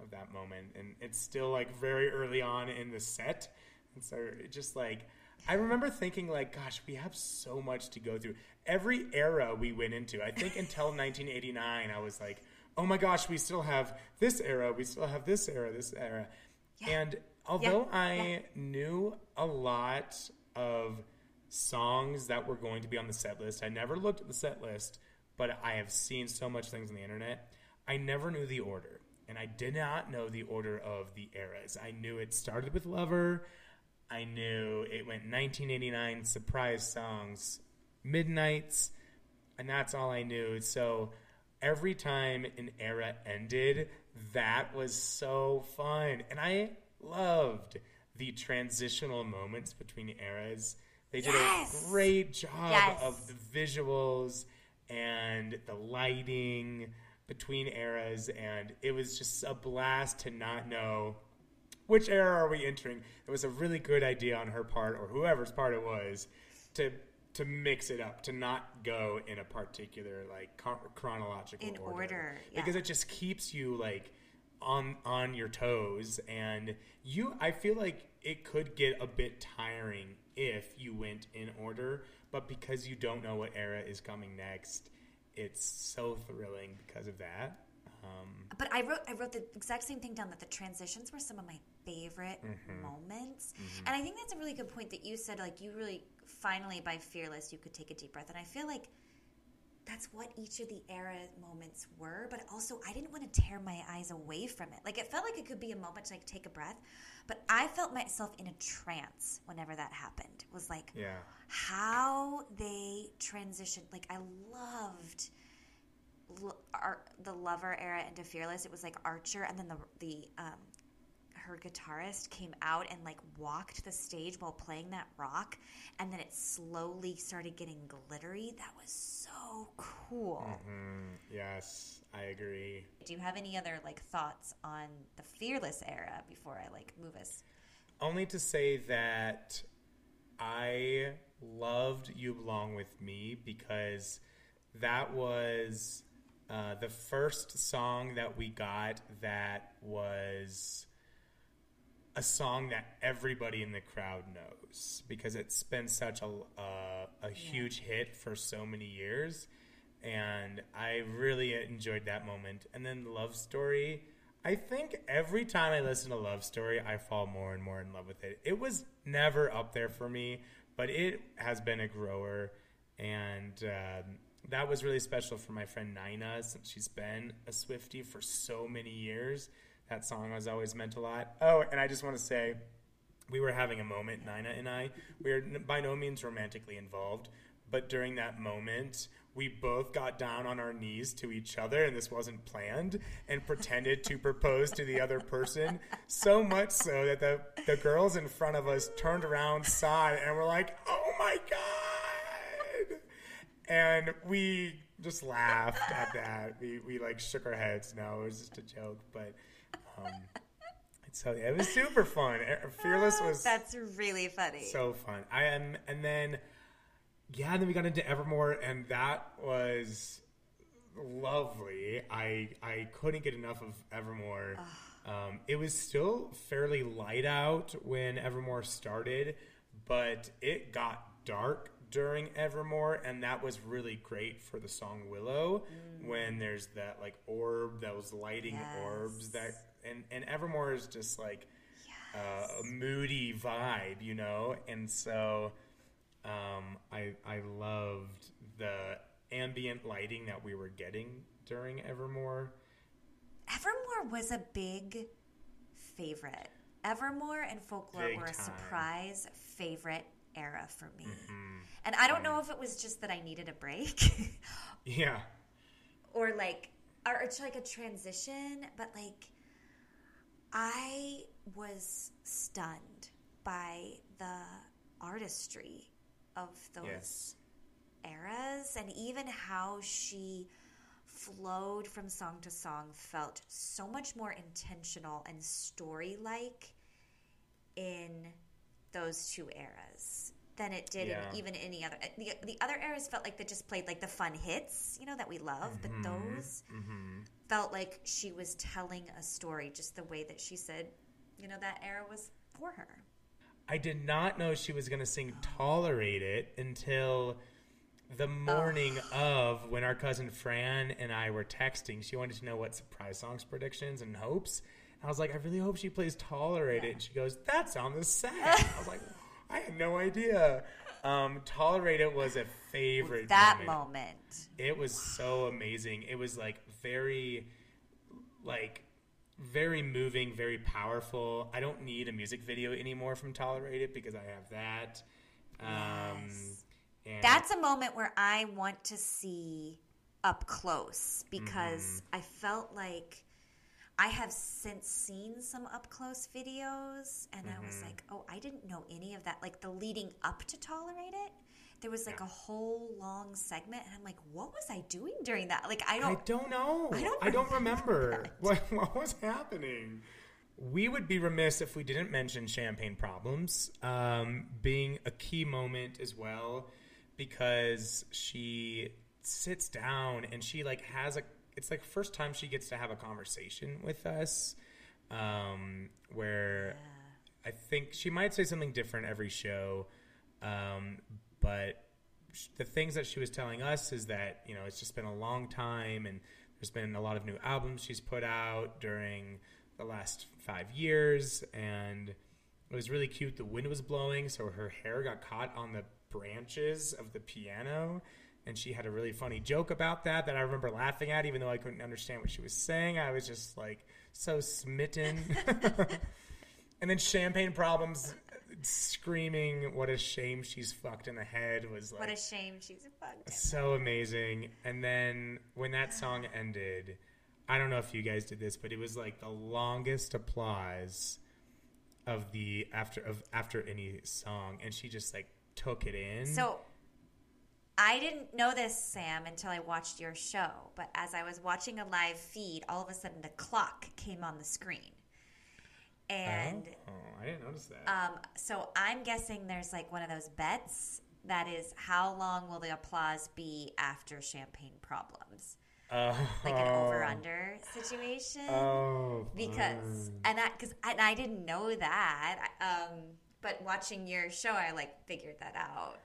of that moment. And it's still like very early on in the set, and so it just like. I remember thinking, like, gosh, we have so much to go through. Every era we went into, I think until *laughs* 1989, I was like, oh my gosh, we still have this era, we still have this era, this era. yeah. And although Yeah. I Yeah. knew a lot of songs that were going to be on the set list, I never looked at the set list, but I have seen so much things on the internet. I never knew the order. And I did not know the order of the eras. I knew it started with Lover. I knew it went 1989 surprise songs, Midnights, and that's all I knew. So every time an era ended, that was so fun. And I loved the transitional moments between eras. They did Yes! a great job Yes. of the visuals and the lighting between eras, and it was just a blast to not know which era are we entering? It was a really good idea on her part, or whoever's part it was, to to mix it up, to not go in a particular like chronological In order, order, yeah. because it just keeps you like on on your toes, and you. I feel like it could get a bit tiring if you went in order, but because you don't know what era is coming next, it's so thrilling because of that. Um, But I wrote I wrote the exact same thing down that the transitions were some of my favorite Mm-hmm. moments. And I think that's a really good point that you said like you really finally by fearless you could take a deep breath and I feel like that's what each of the era moments were, but also I didn't want to tear my eyes away from it. Like it felt like it could be a moment to like take a breath, but I felt myself in a trance whenever that happened. It was like Yeah. how they transitioned. Like I loved l- the Lover era into Fearless. It was like Archer, and then the the um, her guitarist came out and like walked the stage while playing that rock, and then it slowly started getting glittery. That was so cool. Mm, yes, I agree. Do you have any other like thoughts on the Fearless era before I like move us? Only to say that I loved You Belong With Me because that was uh, the first song that we got that was a song that everybody in the crowd knows because it's been such a, uh, a huge hit for so many years. And I really enjoyed that moment. And then Love Story. I think every time I listen to Love Story, I fall more and more in love with it. It was never up there for me, but it has been a grower. And um, that was really special for my friend Nina since she's been a Swifty for so many years. That song has always meant a lot. Oh, and I just want to say, we were having a moment, Nina and I. We n- by no means romantically involved, but during that moment, we both got down on our knees to each other, and this wasn't planned, and pretended to propose to the other person. So much so that the, the girls in front of us turned around, it, and were like, oh my God! And we just laughed at that. We, we like shook our heads. No, it was just a joke, but. Um, so yeah, it was super fun. Fearless was That's really funny. so fun. I am, and then yeah, then we got into Evermore, and that was lovely. I I couldn't get enough of Evermore. Um, it was still fairly light out when Evermore started, but it got dark during Evermore, and that was really great for the song Willow when there's that like orb, those lighting orbs that, and and Evermore is just like uh, a moody vibe, you know, and so um, I I loved the ambient lighting that we were getting during Evermore. Evermore was a big favorite. Evermore and Folklore Big were a time. surprise favorite era for me. Mm-hmm. And I don't know if it was just that I needed a break *laughs* Yeah, or like or it's like a transition, but like I was stunned by the artistry of those yes, eras and even how she flowed from song to song felt so much more intentional and story like in those two eras than it did Yeah. in even any other eh, the, the other eras felt like they just played like the fun hits you know that we love but mm-hmm. those mm-hmm. felt like she was telling a story just the way that she said you know that era was for her I did not know she was going to sing "Tolerate It" until the morning of when our cousin Fran and I were texting. She wanted to know what surprise songs predictions and hopes. I was like, I really hope she plays "Tolerate It." And she goes, "That's on the set." I was like, *laughs* I had no idea. Um, "Tolerate It" was a favorite. that moment. moment It was so amazing. It was like very, like, very moving, very powerful. I don't need a music video anymore from Tolerate It because I have that. Um, Yes. and That's a moment where I want to see up close because Mm-hmm. I felt like I have since seen some up close videos and I Mm-hmm. was like, oh, I didn't know any of that. Like the leading up to Tolerate It, there was like a whole long segment and I'm like, what was I doing during that? Like, I I don't. I don't know. I don't I don't remember remember *laughs* what, what was happening. We would be remiss if we didn't mention Champagne Problems um, being a key moment as well because she sits down and she like has a it's like first time she gets to have a conversation with us um, where I think she might say something different every show, um, but sh- the things that she was telling us is that you know it's just been a long time, and there's been a lot of new albums she's put out during the last five years, and it was really cute. The wind was blowing, so her hair got caught on the branches of the piano, and she had a really funny joke about that that I remember laughing at, even though I couldn't understand what she was saying. I was just like so smitten. *laughs* *laughs* and then Champagne Problems screaming, "What a shame she's fucked in the head!" was like What a shame she's fucked. so amazing. And then when that song *sighs* ended, I don't know if you guys did this, but it was like the longest applause of the after of after any song, and she just like took it in. So I didn't know this, Sam, until I watched your show. But as I was watching a live feed, all of a sudden the clock came on the screen. And oh, I didn't notice that. um, so I'm guessing there's like one of those bets that is how long will the applause be after champagne problems? oh, Like an over under situation. Oh, because fun. and I because and I didn't know that. Um, but watching your show, I like figured that out.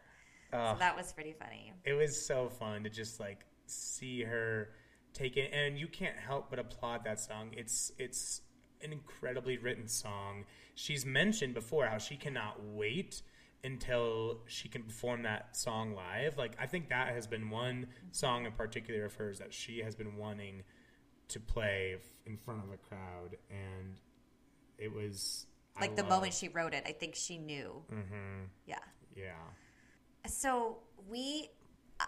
Oh. So that was pretty funny. it was so fun to just like see her take it and you can't help but applaud that song it's it's an incredibly written song she's mentioned before how she cannot wait until she can perform that song live like i think that has been one song in particular of hers that she has been wanting to play in front of a crowd and it was I Like the love- moment she wrote it, I think she knew. Mm-hmm. Yeah. yeah So we, I-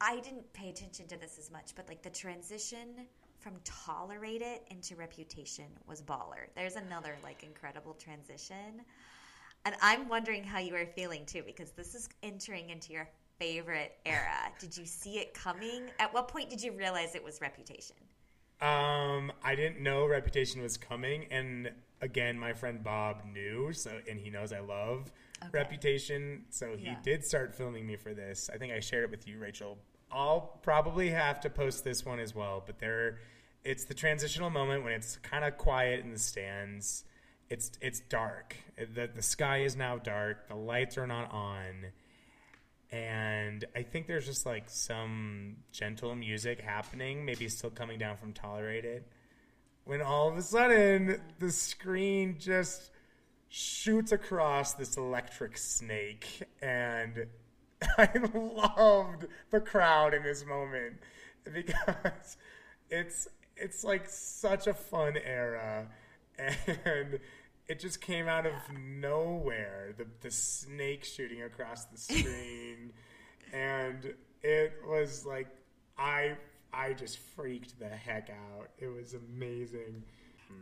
I didn't pay attention to this as much, but like the transition from tolerate it into reputation was baller. There's another like incredible transition. And I'm wondering how you are feeling too, because this is entering into your favorite era. did you see it coming? At what point did you realize it was reputation? Um, I didn't know Reputation was coming, and again, my friend Bob knew, so and he knows I love Reputation, so he Yeah. did start filming me for this. I think I shared it with you, Rachel. I'll probably have to post this one as well, but there, it's the transitional moment when it's kind of quiet in the stands. It's it's dark. the The sky is now dark. The lights are not on and I think there's just like some gentle music happening, maybe still coming down from Tolerate It. When all of a sudden the screen just shoots across this electric snake, and *laughs* I loved the crowd in this moment *laughs* because it's it's like such a fun era, and it just came out of nowhere. The the snake shooting across the *laughs* screen, and it was like I I just freaked the heck out. It was amazing.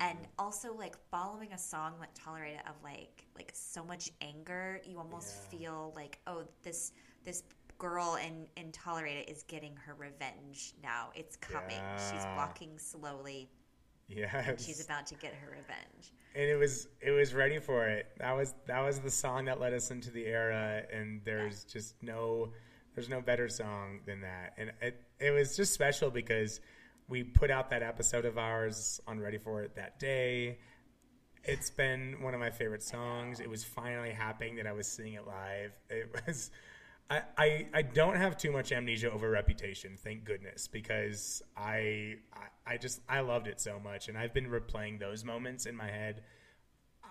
And mm-hmm. also like following a song like tolerate it of like like so much anger you almost Yeah. feel like oh this this girl in in tolerate it is getting her revenge now. It's coming. She's walking slowly. Yes, she's about to get her revenge. And it was it was ready for it. That was that was the song that led us into the era, and there's just no there's no better song than that. And it it was just special because we put out that episode of ours on Ready for It that day. It's been one of my favorite songs. It was finally happening that I was seeing it live. It was. I, I, I don't have too much amnesia over reputation, thank goodness, because I, I I just I loved it so much, and I've been replaying those moments in my head.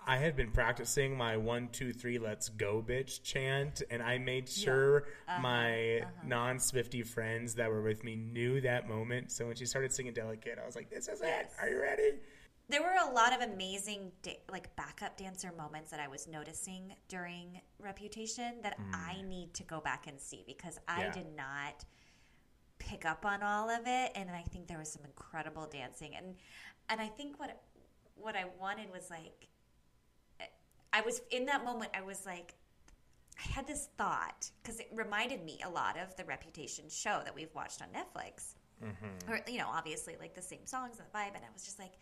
I had been practicing my one two three let's go bitch chant, and I made sure uh-huh, my uh-huh. non Swifty friends that were with me knew that moment. So when she started singing "Delicate," I was like, "This is it. Are you ready?" there were a lot of amazing da- like backup dancer moments that i was noticing during reputation that mm. i need to go back and see because i Yeah. did not pick up on all of it and i think there was some incredible dancing and and i think what what i wanted was like i was in that moment i was like i had this thought because it reminded me a lot of the reputation show that we've watched on netflix. Mm-hmm. Or you know obviously like the same songs and the vibe and i was just like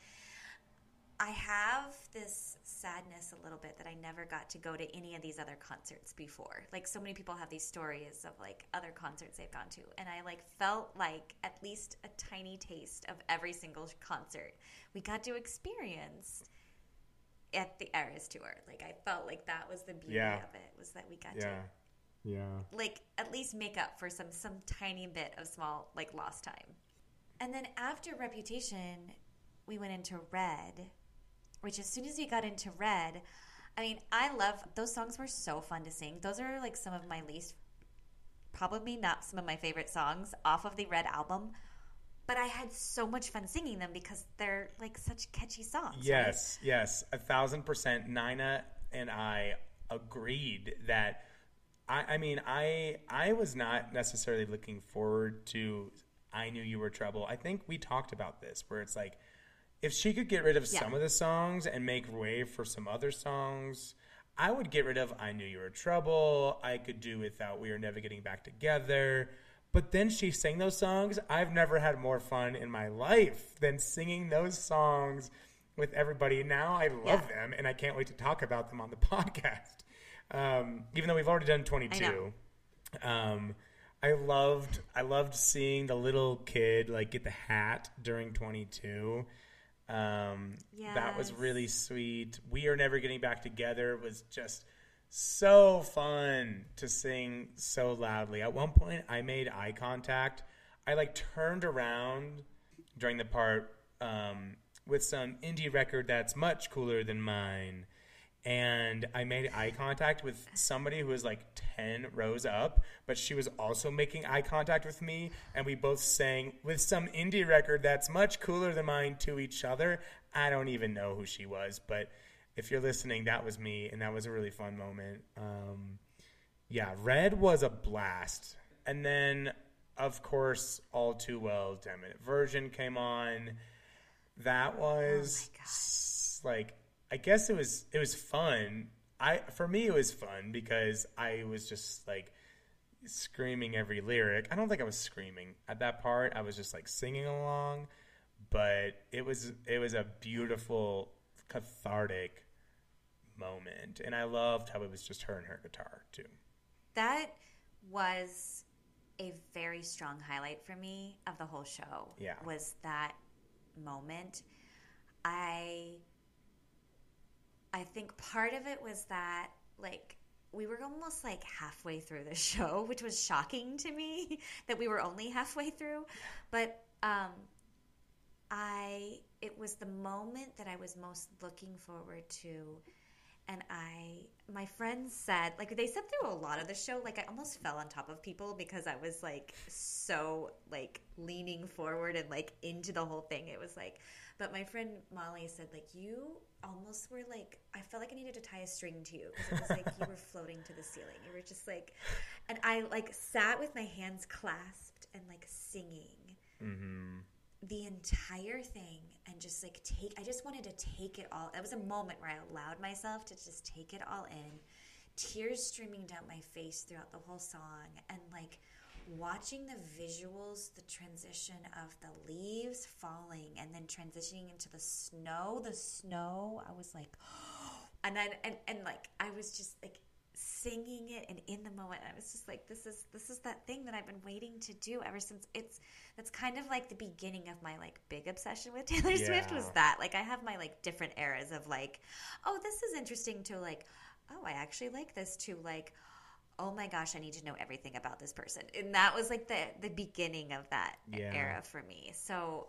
I have this sadness a little bit that I never got to go to any of these other concerts before. Like so many people have these stories of like other concerts they've gone to and I like felt like at least a tiny taste of every single concert we got to experience at the Eras tour. Like I felt like that was the beauty Yeah. of it was that we got to Yeah, yeah. like at least make up for some some tiny bit of small like lost time. And then after Reputation, we went into Red, which as soon as we got into Red, I mean, I love those songs were so fun to sing. Those are like some of my least probably not some of my favorite songs off of the Red album, but I had so much fun singing them because they're like such catchy songs. right? Yes, yes, a thousand percent. Nina and I agreed that. I, I mean, I I was not necessarily looking forward to. I knew you were trouble. I think we talked about this, where it's like, if she could get rid of Yeah. some of the songs and make way for some other songs, I would get rid of I knew you were trouble. I could do without we are never getting back together. But then she sang those songs. I've never had more fun in my life than singing those songs with everybody. Now I love Yeah. them and I can't wait to talk about them on the *laughs* podcast. Um, even though we've already done 22. know. Um, I loved I loved seeing the little kid like get the hat during 22. Um, that was really sweet. We are never getting back together was just so fun to sing so loudly. At one point, I made eye contact. I like turned around during the part um, with some indie record that's much cooler than mine. And I made eye contact with somebody who was like 10 rows up, but she was also making eye contact with me. And we both sang with some indie record that's much cooler than mine to each other. I don't even know who she was, but if you're listening, that was me. And that was a really fun moment. Um, yeah, Red was a blast. And then, of course, All Too Well, Ten Minute Version came on. That was s- like, I guess it was it was fun. I for me it was fun because I was just like screaming every lyric. I don't think I was screaming at that part. I was just like singing along, but it was it was a beautiful cathartic moment, and I loved how it was just her and her guitar too. That was a very strong highlight for me of the whole show. Yeah. Was that moment. I I think part of it was that like we were almost like halfway through the *laughs* show, which was shocking to me *laughs* that we were only halfway through. But um I it was the moment that I was most looking forward to and I my friends said like they said through a lot of the show like I almost fell on top of people because I was like so like leaning forward and like into the whole thing. It was like but my friend Molly said like you almost were like I felt like I needed to tie a string to you because it was like you were floating to the ceiling. You were just like and I like sat with my hands clasped and like singing Mm-hmm. The entire thing and just like take I just wanted to take it all. That was a moment where I allowed myself to just take it all in. Tears streaming down my face throughout the whole song and like watching the visuals, the transition of the leaves falling and then transitioning into the snow, the snow, I was like *gasps* and then and, and like I was just like singing it and in the moment I was just like this is this is that thing that I've been waiting to do ever since it's that's kind of like the beginning of my like big obsession with *laughs* Taylor Swift was that like I have my like different eras of like oh this is interesting to like oh I actually like this to like oh my gosh I need to know everything about this person and that was like the the beginning of that Yeah. era for me so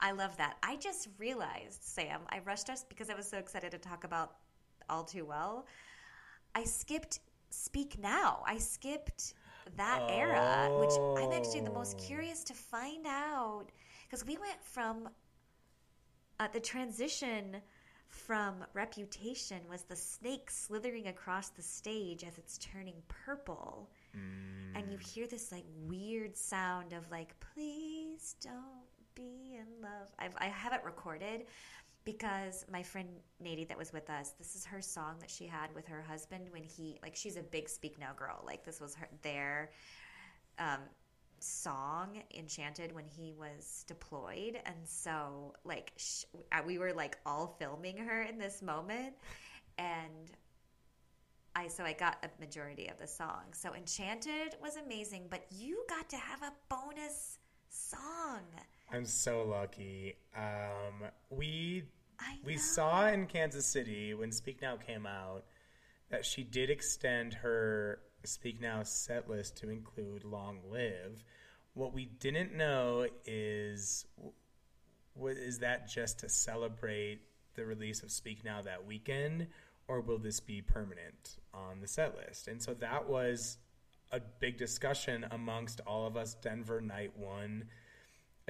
I love that. I just realized, Sam, I rushed us because I was so excited to talk about All Too Well. I skipped Speak Now. I skipped that era, which I'm actually the most Oh. curious to find out because we went from uh, the transition from Reputation was the snake slithering across the stage as it's turning purple and you hear this like weird sound of like please don't be in love I've, i have it recorded because my friend Nadie that was with us this is her song that she had with her husband when he like she's a big speak now girl like this was her their um, song enchanted when he was deployed and so like sh- we were like all filming her in this moment and I so I got a majority of the song. So Enchanted was amazing, but you got to have a bonus song. I'm so lucky. Um, we we saw in Kansas City when Speak Now came out that she did extend her Speak Now set list to include Long Live. What we didn't know is what is that just to celebrate the release of Speak Now that weekend, or will this be permanent on the set list? And so that was a big discussion amongst all of us Denver Night One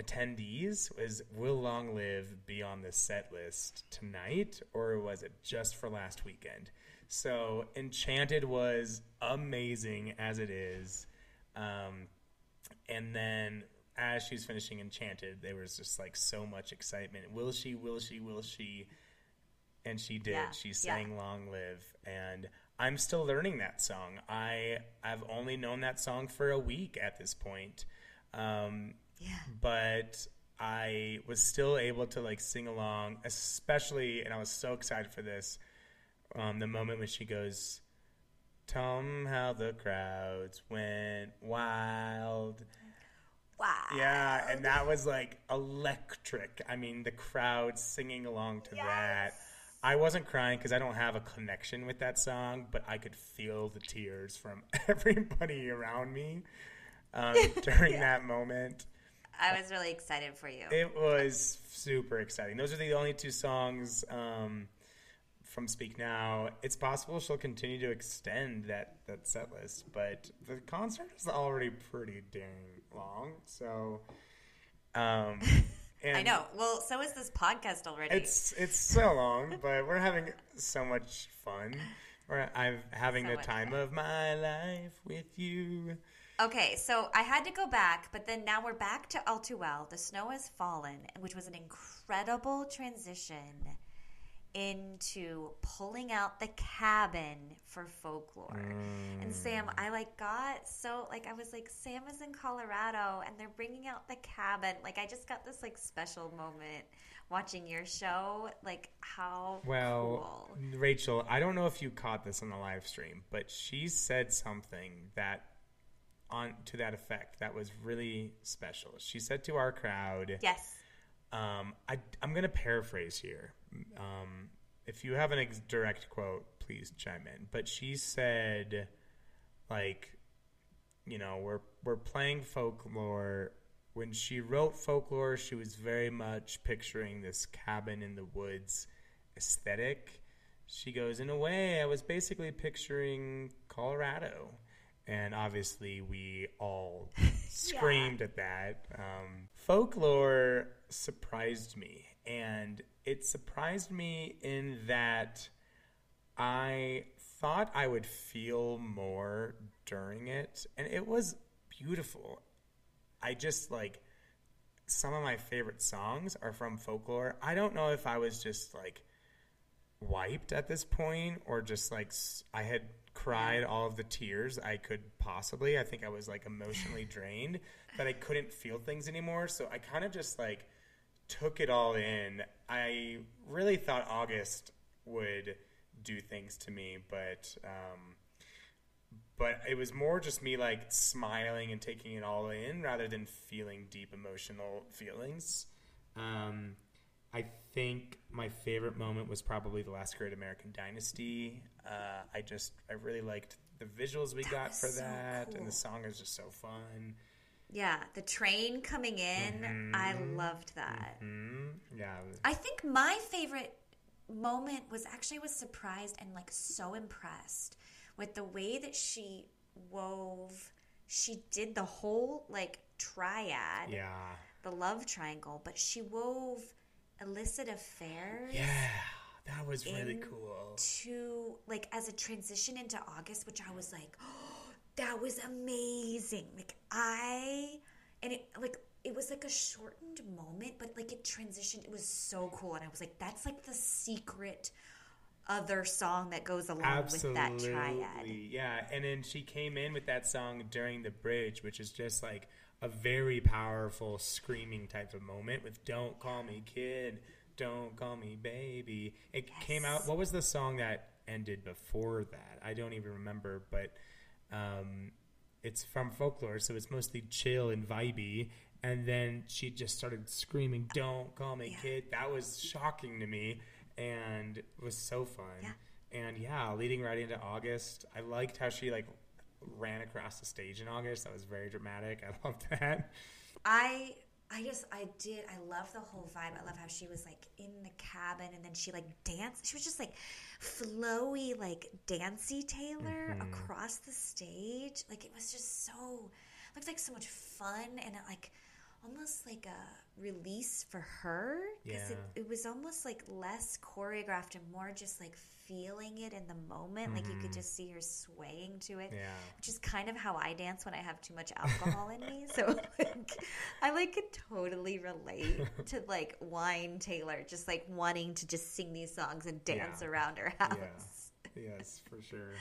attendees was will Long Live be on the set list tonight or was it just for last weekend? So Enchanted was amazing as it is. Um, and then as she's finishing Enchanted, there was just like so much excitement. Will she? Will she? Will she? And she did. Yeah, She yeah. sang "Long Live," and I'm still learning that song. I I've only known that song for a week at this point, um, Yeah. but I was still able to like sing along, especially, and I was so excited for this. Um, the moment when she goes, "Tell 'em how the crowds went wild." Wow. Yeah, and that was like electric. I mean, the crowd singing along to that. I wasn't crying because I don't have a connection with that song, but I could feel the tears from *laughs* everybody around me um, *laughs* during that moment. I was really excited for you. It was super exciting. Those are the only two songs um, from Speak Now. It's possible she'll continue to extend that, that set list, but the concert is already pretty dang long. So, um, *laughs* and I know. Well, so is this podcast already. it's it's so long, but we're having so much fun. We're I'm having So the time fun. of my life with you. Okay, so I had to go back, but then now we're back to All Too Well. The snow has fallen, which was an incredible transition into pulling out the cabin for folklore. And mm. Sam, I like got so like I was like Sam is in Colorado and they're bringing out the cabin. Like I just got this like special moment watching your show. Like how Well, cool. Rachel, I don't know if you caught this on the live stream, but she said something that on to that effect that was really special. She said to our crowd, Yes. um, I, I'm going to paraphrase here. Um, if you have an ex- direct quote, please chime in. But she said, like, you know, we're we're playing folklore. When she wrote folklore, she was very much picturing this cabin in the woods aesthetic. She goes, in a way, I was basically picturing Colorado. And obviously, we all *laughs* screamed at that. Um, folklore surprised me. And it surprised me in that I thought I would feel more during it. And it was beautiful. I just like some of my favorite songs are from folklore. I don't know if I was just like wiped at this point or just like I had cried all of the tears I could possibly. I think I was like emotionally *laughs* drained that I couldn't feel things anymore. So I kind of just like took it all in. I really thought August would do things to me, but um, but it was more just me like smiling and taking it all in rather than feeling deep emotional feelings. Um, I think my favorite moment was probably the last Great American Dynasty. Uh, I just I really liked the visuals we got was for so that, and the song is just so fun. Yeah, the train coming in, I loved that. Mm, yeah, I think my favorite moment was actually I was surprised and like so impressed with the way that she wove she did the whole like triad, yeah, the love triangle, but she wove illicit affairs yeah. That was really cool. to like as a transition into August, which I was like, oh, *gasps* that was amazing. Like I and it like it was like a shortened moment, but like it transitioned. It was so cool, and I was like, that's like the secret other song that goes along with that triad. Yeah. And then she came in with that song during the bridge, which is just like a very powerful screaming type of moment with "Don't call me kid, don't call me baby." It came out. What was the song that ended before that? I don't even remember, but um, it's from folklore, so it's mostly chill and vibey. And then she just started screaming, "Don't call me kid." That was shocking to me, and was so fun. And yeah, leading right into August, I liked how she like ran across the stage in August. That was very dramatic. I *laughs* loved that. I I just I did I love the whole vibe. I love how she was like in the cabin and then she like danced. She was just like flowy like Dancy Taylor Mm-hmm. across the stage. Like it was just so looked like so much fun and it like almost like a release for her because Yeah. it, it was almost like less choreographed and more just like feeling it in the moment. Like you could just see her swaying to it Mm-hmm. Yeah. which is kind of how I dance when I have too much alcohol in me. So *laughs* like, I like could totally relate *laughs* to like Wine Taylor, just like wanting to just sing these songs and dance Yeah. around her *laughs* house. Yeah. Yes, for sure.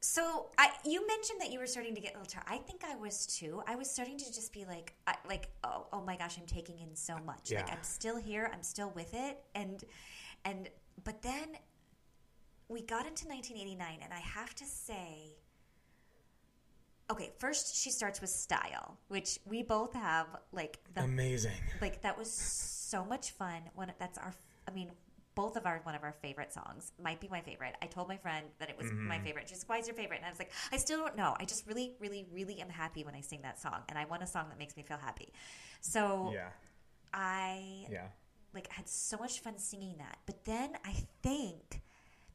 So I, you mentioned that you were starting to get a little tired. I think I was too. I was starting to just be like, I, like, oh, oh my gosh, I'm taking in so much. Like I'm still here. I'm still with it. And, and, but then we got into 1989, and I have to say, okay, first she starts with style, which we both have like the Amazing. like that was so much fun when that's our i mean both of our one of our favorite songs might be my favorite i told my friend that it was Mm-hmm. my favorite just why is your favorite and i was like i still don't know i just really really really am happy when i sing that song and i want a song that makes me feel happy so Yeah. i Yeah. like had so much fun singing that. But then I think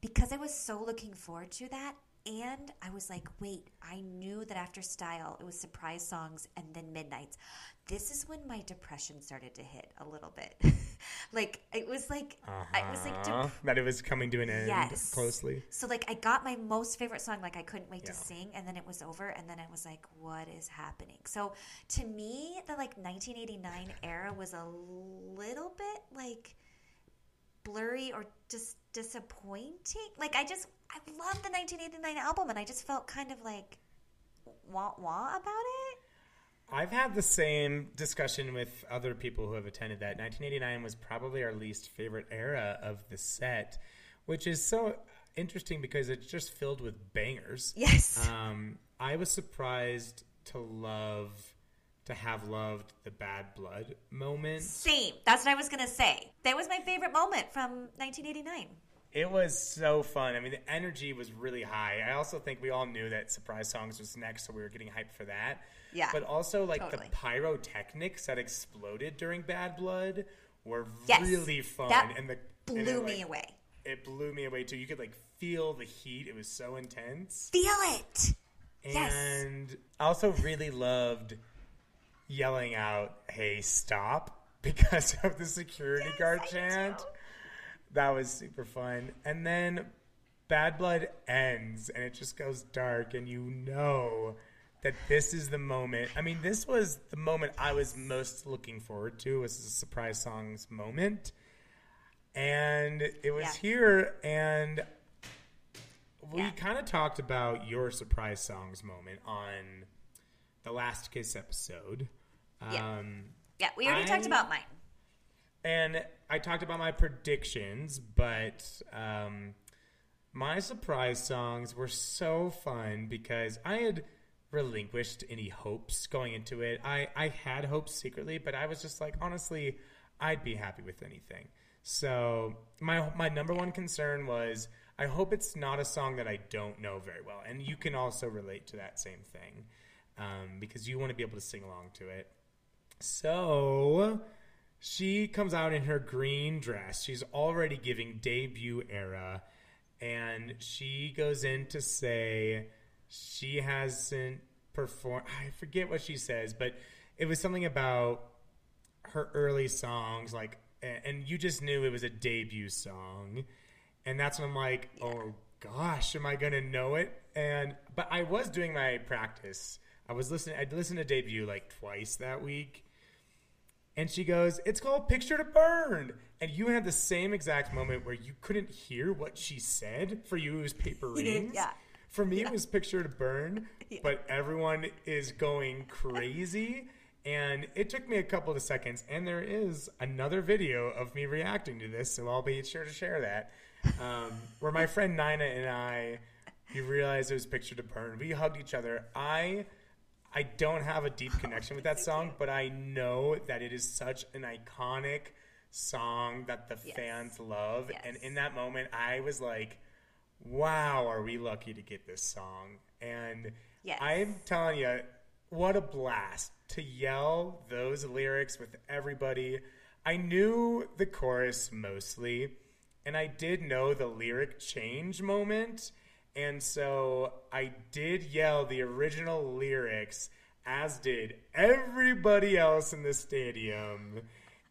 because I was so looking forward to that and I was like, wait, I knew that after Style it was surprise songs and then Midnights. This is when my depression started to hit a little bit. *laughs* like it was like I was like Uh-huh. dep- that it was coming to an end Yes. closely. so like I got my most favorite song, like I couldn't wait to sing, and then it was over, and then I was like, what is happening? So to me, the like 1989 era was a little bit like blurry or just disappointing. Like I just I loved the 1989 album, and I just felt kind of like wah wah about it. I've had the same discussion with other people who have attended that. 1989 was probably our least favorite era of the set, which is so interesting because it's just filled with bangers. Yes. Um, I was surprised to love, to have loved the Bad Blood moment. Same. That's what I was gonna say. That was my favorite moment from 1989. It was so fun. I mean, the energy was really high. I also think we all knew that Surprise Songs was next, so we were getting hyped for that. Yeah, But also, like, totally. the pyrotechnics that exploded during Bad Blood were Yes. really fun. That and the blew and it, me like, away. It blew me away, too. You could, like, feel the heat. It was so intense. Feel it. Yes. And I also really loved yelling out, hey, stop, *laughs* because of the security guard I chant. do. That was super fun. And then Bad Blood ends and it just goes dark, and you know that this is the moment. I mean, this was the moment I was most looking forward to, was the surprise songs moment. And it was Yeah. here, and we Yeah. kind of talked about your surprise songs moment on the Last Kiss episode. Yeah. Um, Yeah, we already talked about mine. and I talked about my predictions, but um, my surprise songs were so fun because I had relinquished any hopes going into it. I, I had hopes secretly, but I was just like, honestly, I'd be happy with anything. So my my number one concern was I hope it's not a song that I don't know very well, and you can also relate to that same thing um, because you want to be able to sing along to it. So she comes out in her green dress. She's already giving debut era. And she goes in to say she hasn't performed. I forget what she says, but it was something about her early songs. Like, and you just knew it was a debut song. And that's when I'm like, oh gosh, am I going to know it? And, but I was doing my practice. I was listening, I'd listened to debut like twice that week. And she goes, It's called Picture to Burn. And you had the same exact moment where you couldn't hear what she said. For you, it was paper rings. *laughs* Yeah. For me, it was Picture to Burn. But everyone is going crazy. And it took me a couple of seconds. And there is another video of me reacting to this. So I'll be sure to share that. Um, where my friend Nina and I, you realize it was Picture to Burn. We hugged each other. I. I don't have a deep connection with that *laughs* song, but I know that it is such an iconic song that the Yes. fans love. Yes. And in that moment, I was like, wow, are we lucky to get this song? And Yes. I'm telling you, what a blast to yell those lyrics with everybody. I knew the chorus mostly, and I did know the lyric change moment. And so I did yell the original lyrics, as did everybody else in the stadium.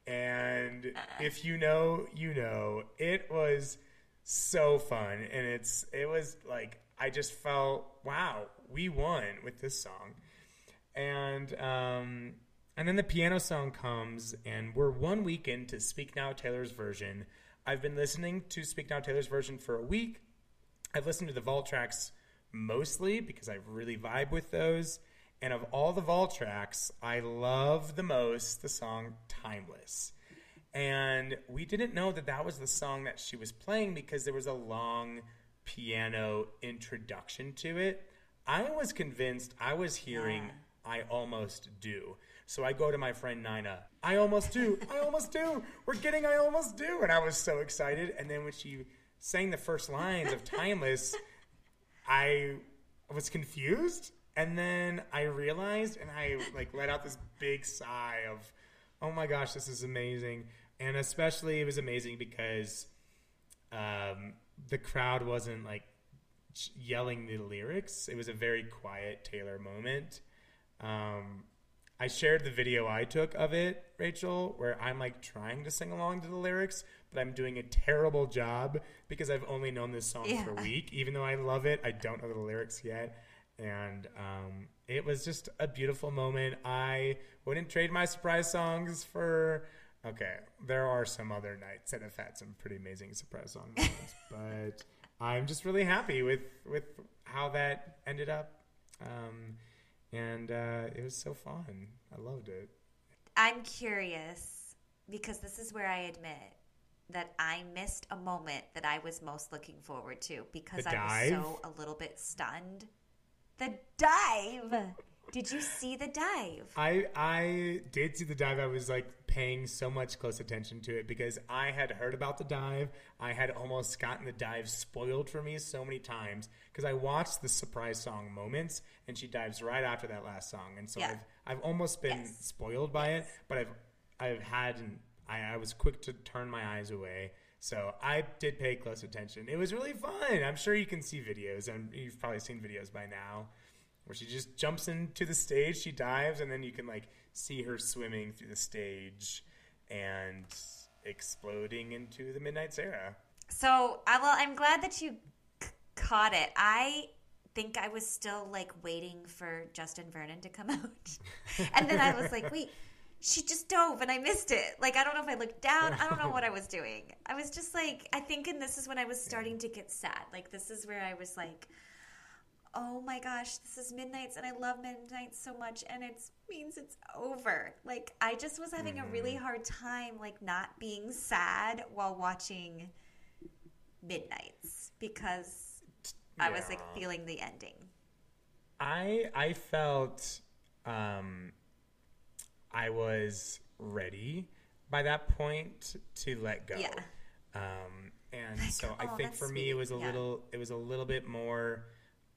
And uh-uh. if you know, you know. It was so fun. And it's it was like I just felt, wow, we won with this song. And um and then the piano song comes, and we're one week into Speak Now Taylor's version. I've been listening to Speak Now Taylor's version for a week. I've listened to the vault tracks mostly because I really vibe with those. And of all the vault tracks, I love the most the song Timeless. And we didn't know that that was the song that she was playing because there was a long piano introduction to it. I was convinced I was hearing I Almost Do. So I go to my friend Nina. I almost do. I almost do. We're getting I almost do. And I was so excited. And then when she sang the first lines of Timeless, I was confused. And then I realized and I like let out this big sigh of, oh my gosh, this is amazing. And especially it was amazing because um, the crowd wasn't like yelling the lyrics. It was a very quiet Taylor moment. Um, I shared the video I took of it, Rachel, where I'm like trying to sing along to the lyrics, but I'm doing a terrible job because I've only known this song Yeah. for a week. Even though I love it, I don't know the lyrics yet. And um, it was just a beautiful moment. I wouldn't trade my surprise songs for. Okay, there are some other nights that have had some pretty amazing surprise song moments, *laughs* but I'm just really happy with with how that ended up. Um, and uh, it was so fun. I loved it. I'm curious because this is where I admit that I missed a moment that I was most looking forward to because I was so a little bit stunned. The dive. Did you see the dive? I I did see the dive. I was like paying so much close attention to it because I had heard about the dive. I had almost gotten the dive spoiled for me so many times because I watched the surprise song moments and she dives right after that last song, and so Yeah. I've I've almost been Yes. spoiled by it. But I've I've had I, I was quick to turn my eyes away. So I did pay close attention. It was really fun. I'm sure you can see videos, and you've probably seen videos by now where she just jumps into the stage, she dives, and then you can like see her swimming through the stage and exploding into the Midnights era. So, I, well, I'm glad that you c- caught it. I think I was still like waiting for Justin Vernon to come *laughs* out. and then I was like, wait, she just dove and I missed it. Like, I don't know if I looked down. I don't know what I was doing. I was just like, I think, and this is when I was starting to get sad. Like, this is where I was like, oh my gosh, this is Midnights and I love Midnights so much and it means it's over. Like, I just was having a really hard time, like, not being sad while watching Midnights because I was like feeling the ending. I I felt um, I was ready by that point to let go. Yeah. Um, and Like, so I oh, think for me it was a Yeah. little it was a little bit more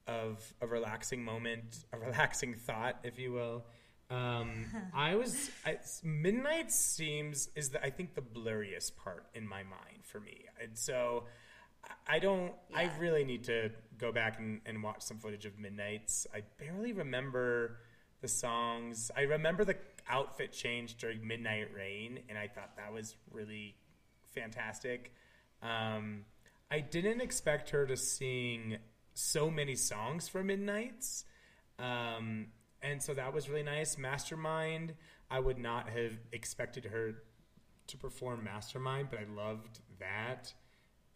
of a relaxing moment, a relaxing thought, if you will. Um, *laughs* I was I, midnight seems is the, I think the blurriest part in my mind for me, and so I- don't. I really need to go back and, and watch some footage of Midnights. I barely remember the songs. I remember the outfit change during Midnight Rain, and I thought that was really fantastic. Um, I didn't expect her to sing so many songs for Midnights. Um, and so that was really nice. Mastermind, I would not have expected her to perform Mastermind, but I loved that.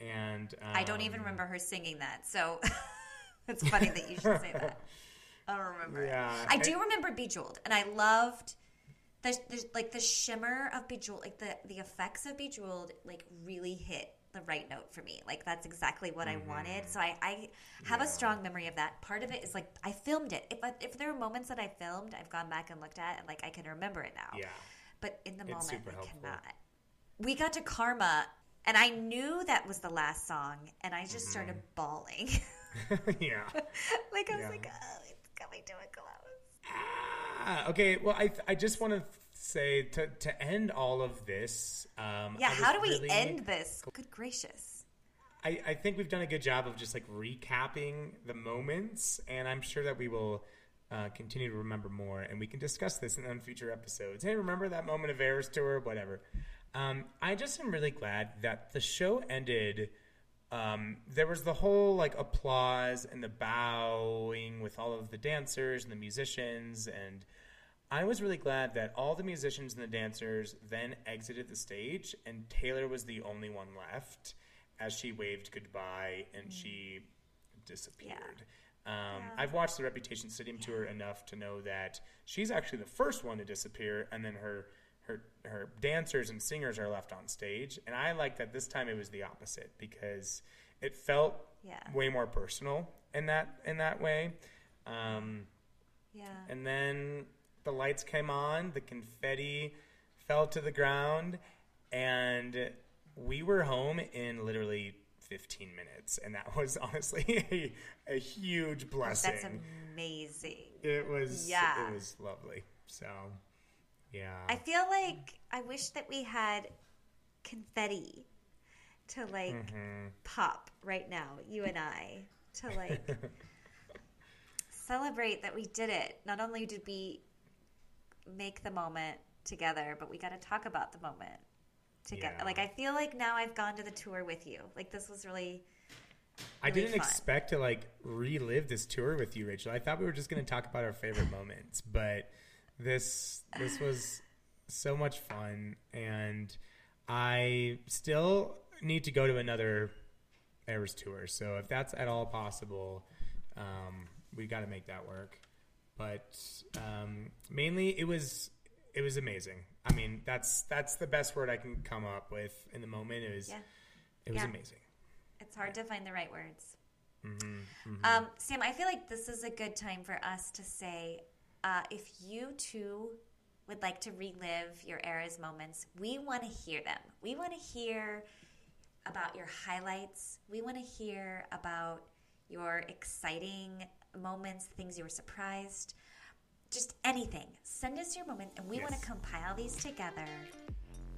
And um, I don't even remember her singing that, so *laughs* it's funny that you should say that. *laughs* I don't remember. Yeah, I do remember Bejeweled, and I loved the, the like the shimmer of Bejeweled, like the the effects of Bejeweled, like really hit the right note for me. Like that's exactly what I mm-hmm. wanted. So I, I have a strong memory of that. Part of it is like I filmed it. If I, if there are moments that I filmed, I've gone back and looked at, and like I can remember it now. Yeah. But in the It's moment, I helpful. cannot. We got to Karma, and I knew that was the last song, and I just started mm-hmm. bawling. *laughs* *laughs* yeah. like I was Yeah. like, oh, it's coming to a close. Yeah. Okay. Well, I I just want to say to to end all of this. Um, Yeah, how do we really- end this? Good gracious. I, I think we've done a good job of just like recapping the moments, and I'm sure that we will uh, continue to remember more, and we can discuss this in future episodes. Hey, remember that moment of Eras tour? Whatever. Um, I just am really glad that the show ended. Um, there was the whole like applause and the bowing with all of the dancers and the musicians, and I was really glad that all the musicians and the dancers then exited the stage, and Taylor was the only one left as she waved goodbye and she disappeared. Um, I've watched the Reputation Stadium tour enough to know that she's actually the first one to disappear, and then her her her dancers and singers are left on stage. And I like that this time it was the opposite because it felt Yeah. way more personal in that in that way. Um, Yeah. and then the lights came on, the confetti fell to the ground, and we were home in literally 15 minutes. And that was *laughs* honestly a, a huge blessing. That's amazing. it was Yeah. it was lovely. So, yeah. I feel like I wish that we had confetti to like Mm-hmm. pop right now, you and I, to like *laughs* celebrate that we did it. Not only did we make the moment together, but we got to talk about the moment together. Yeah. Like I feel like now I've gone to the tour with you. Like this was really I really didn't fun. expect to like relive this tour with you, Rachel. I thought we were just going to talk about our favorite moments, but this this was so much fun, and I still need to go to another Eras tour. So if that's at all possible, um, we got to make that work. But um, mainly, it was it was amazing. I mean, that's that's the best word I can come up with in the moment. It was yeah. it was Yeah. amazing. It's hard to find the right words. Mm-hmm, Um, Sam, I feel like this is a good time for us to say uh, if you too would like to relive your Eras moments, we want to hear them. We want to hear about your highlights. We want to hear about your exciting moments, things you were surprised, just anything. Send us your moment, and we want to compile these together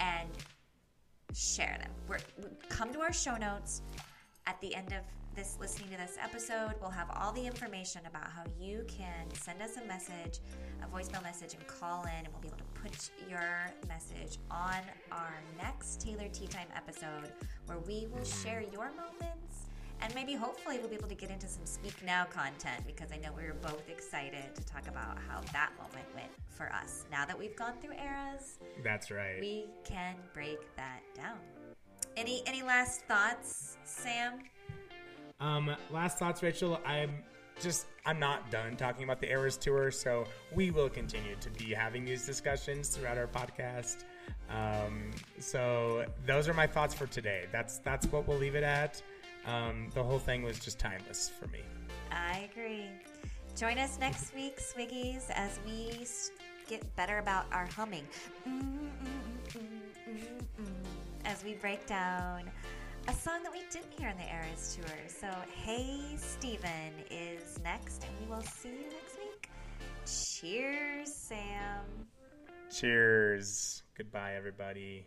and share them. We're, we come to our show notes at the end of this listening to this episode. We'll have all the information about how you can send us a message, a voicemail message, and call in, and we'll be able to put your message on our next Taylor Tea Time episode where we will share your moments. And maybe hopefully we'll be able to get into some speak now content because I know we were both excited to talk about how that moment went for us. Now that we've gone through eras, That's right. we can break that down. Any any last thoughts, Sam? Um, last thoughts, Rachel. I'm just I'm not done talking about the Eras tour, so we will continue to be having these discussions throughout our podcast. Um, so those are my thoughts for today. That's that's what we'll leave it at. Um, the whole thing was just timeless for me. I agree. Join us next week, Swiggies, as we get better about our humming. Mm, mm, mm, mm, mm, mm, As we break down a song that we didn't hear on the Eras tour. So, Hey Stephen is next, and we will see you next week. Cheers, Sam. Cheers. Goodbye, everybody.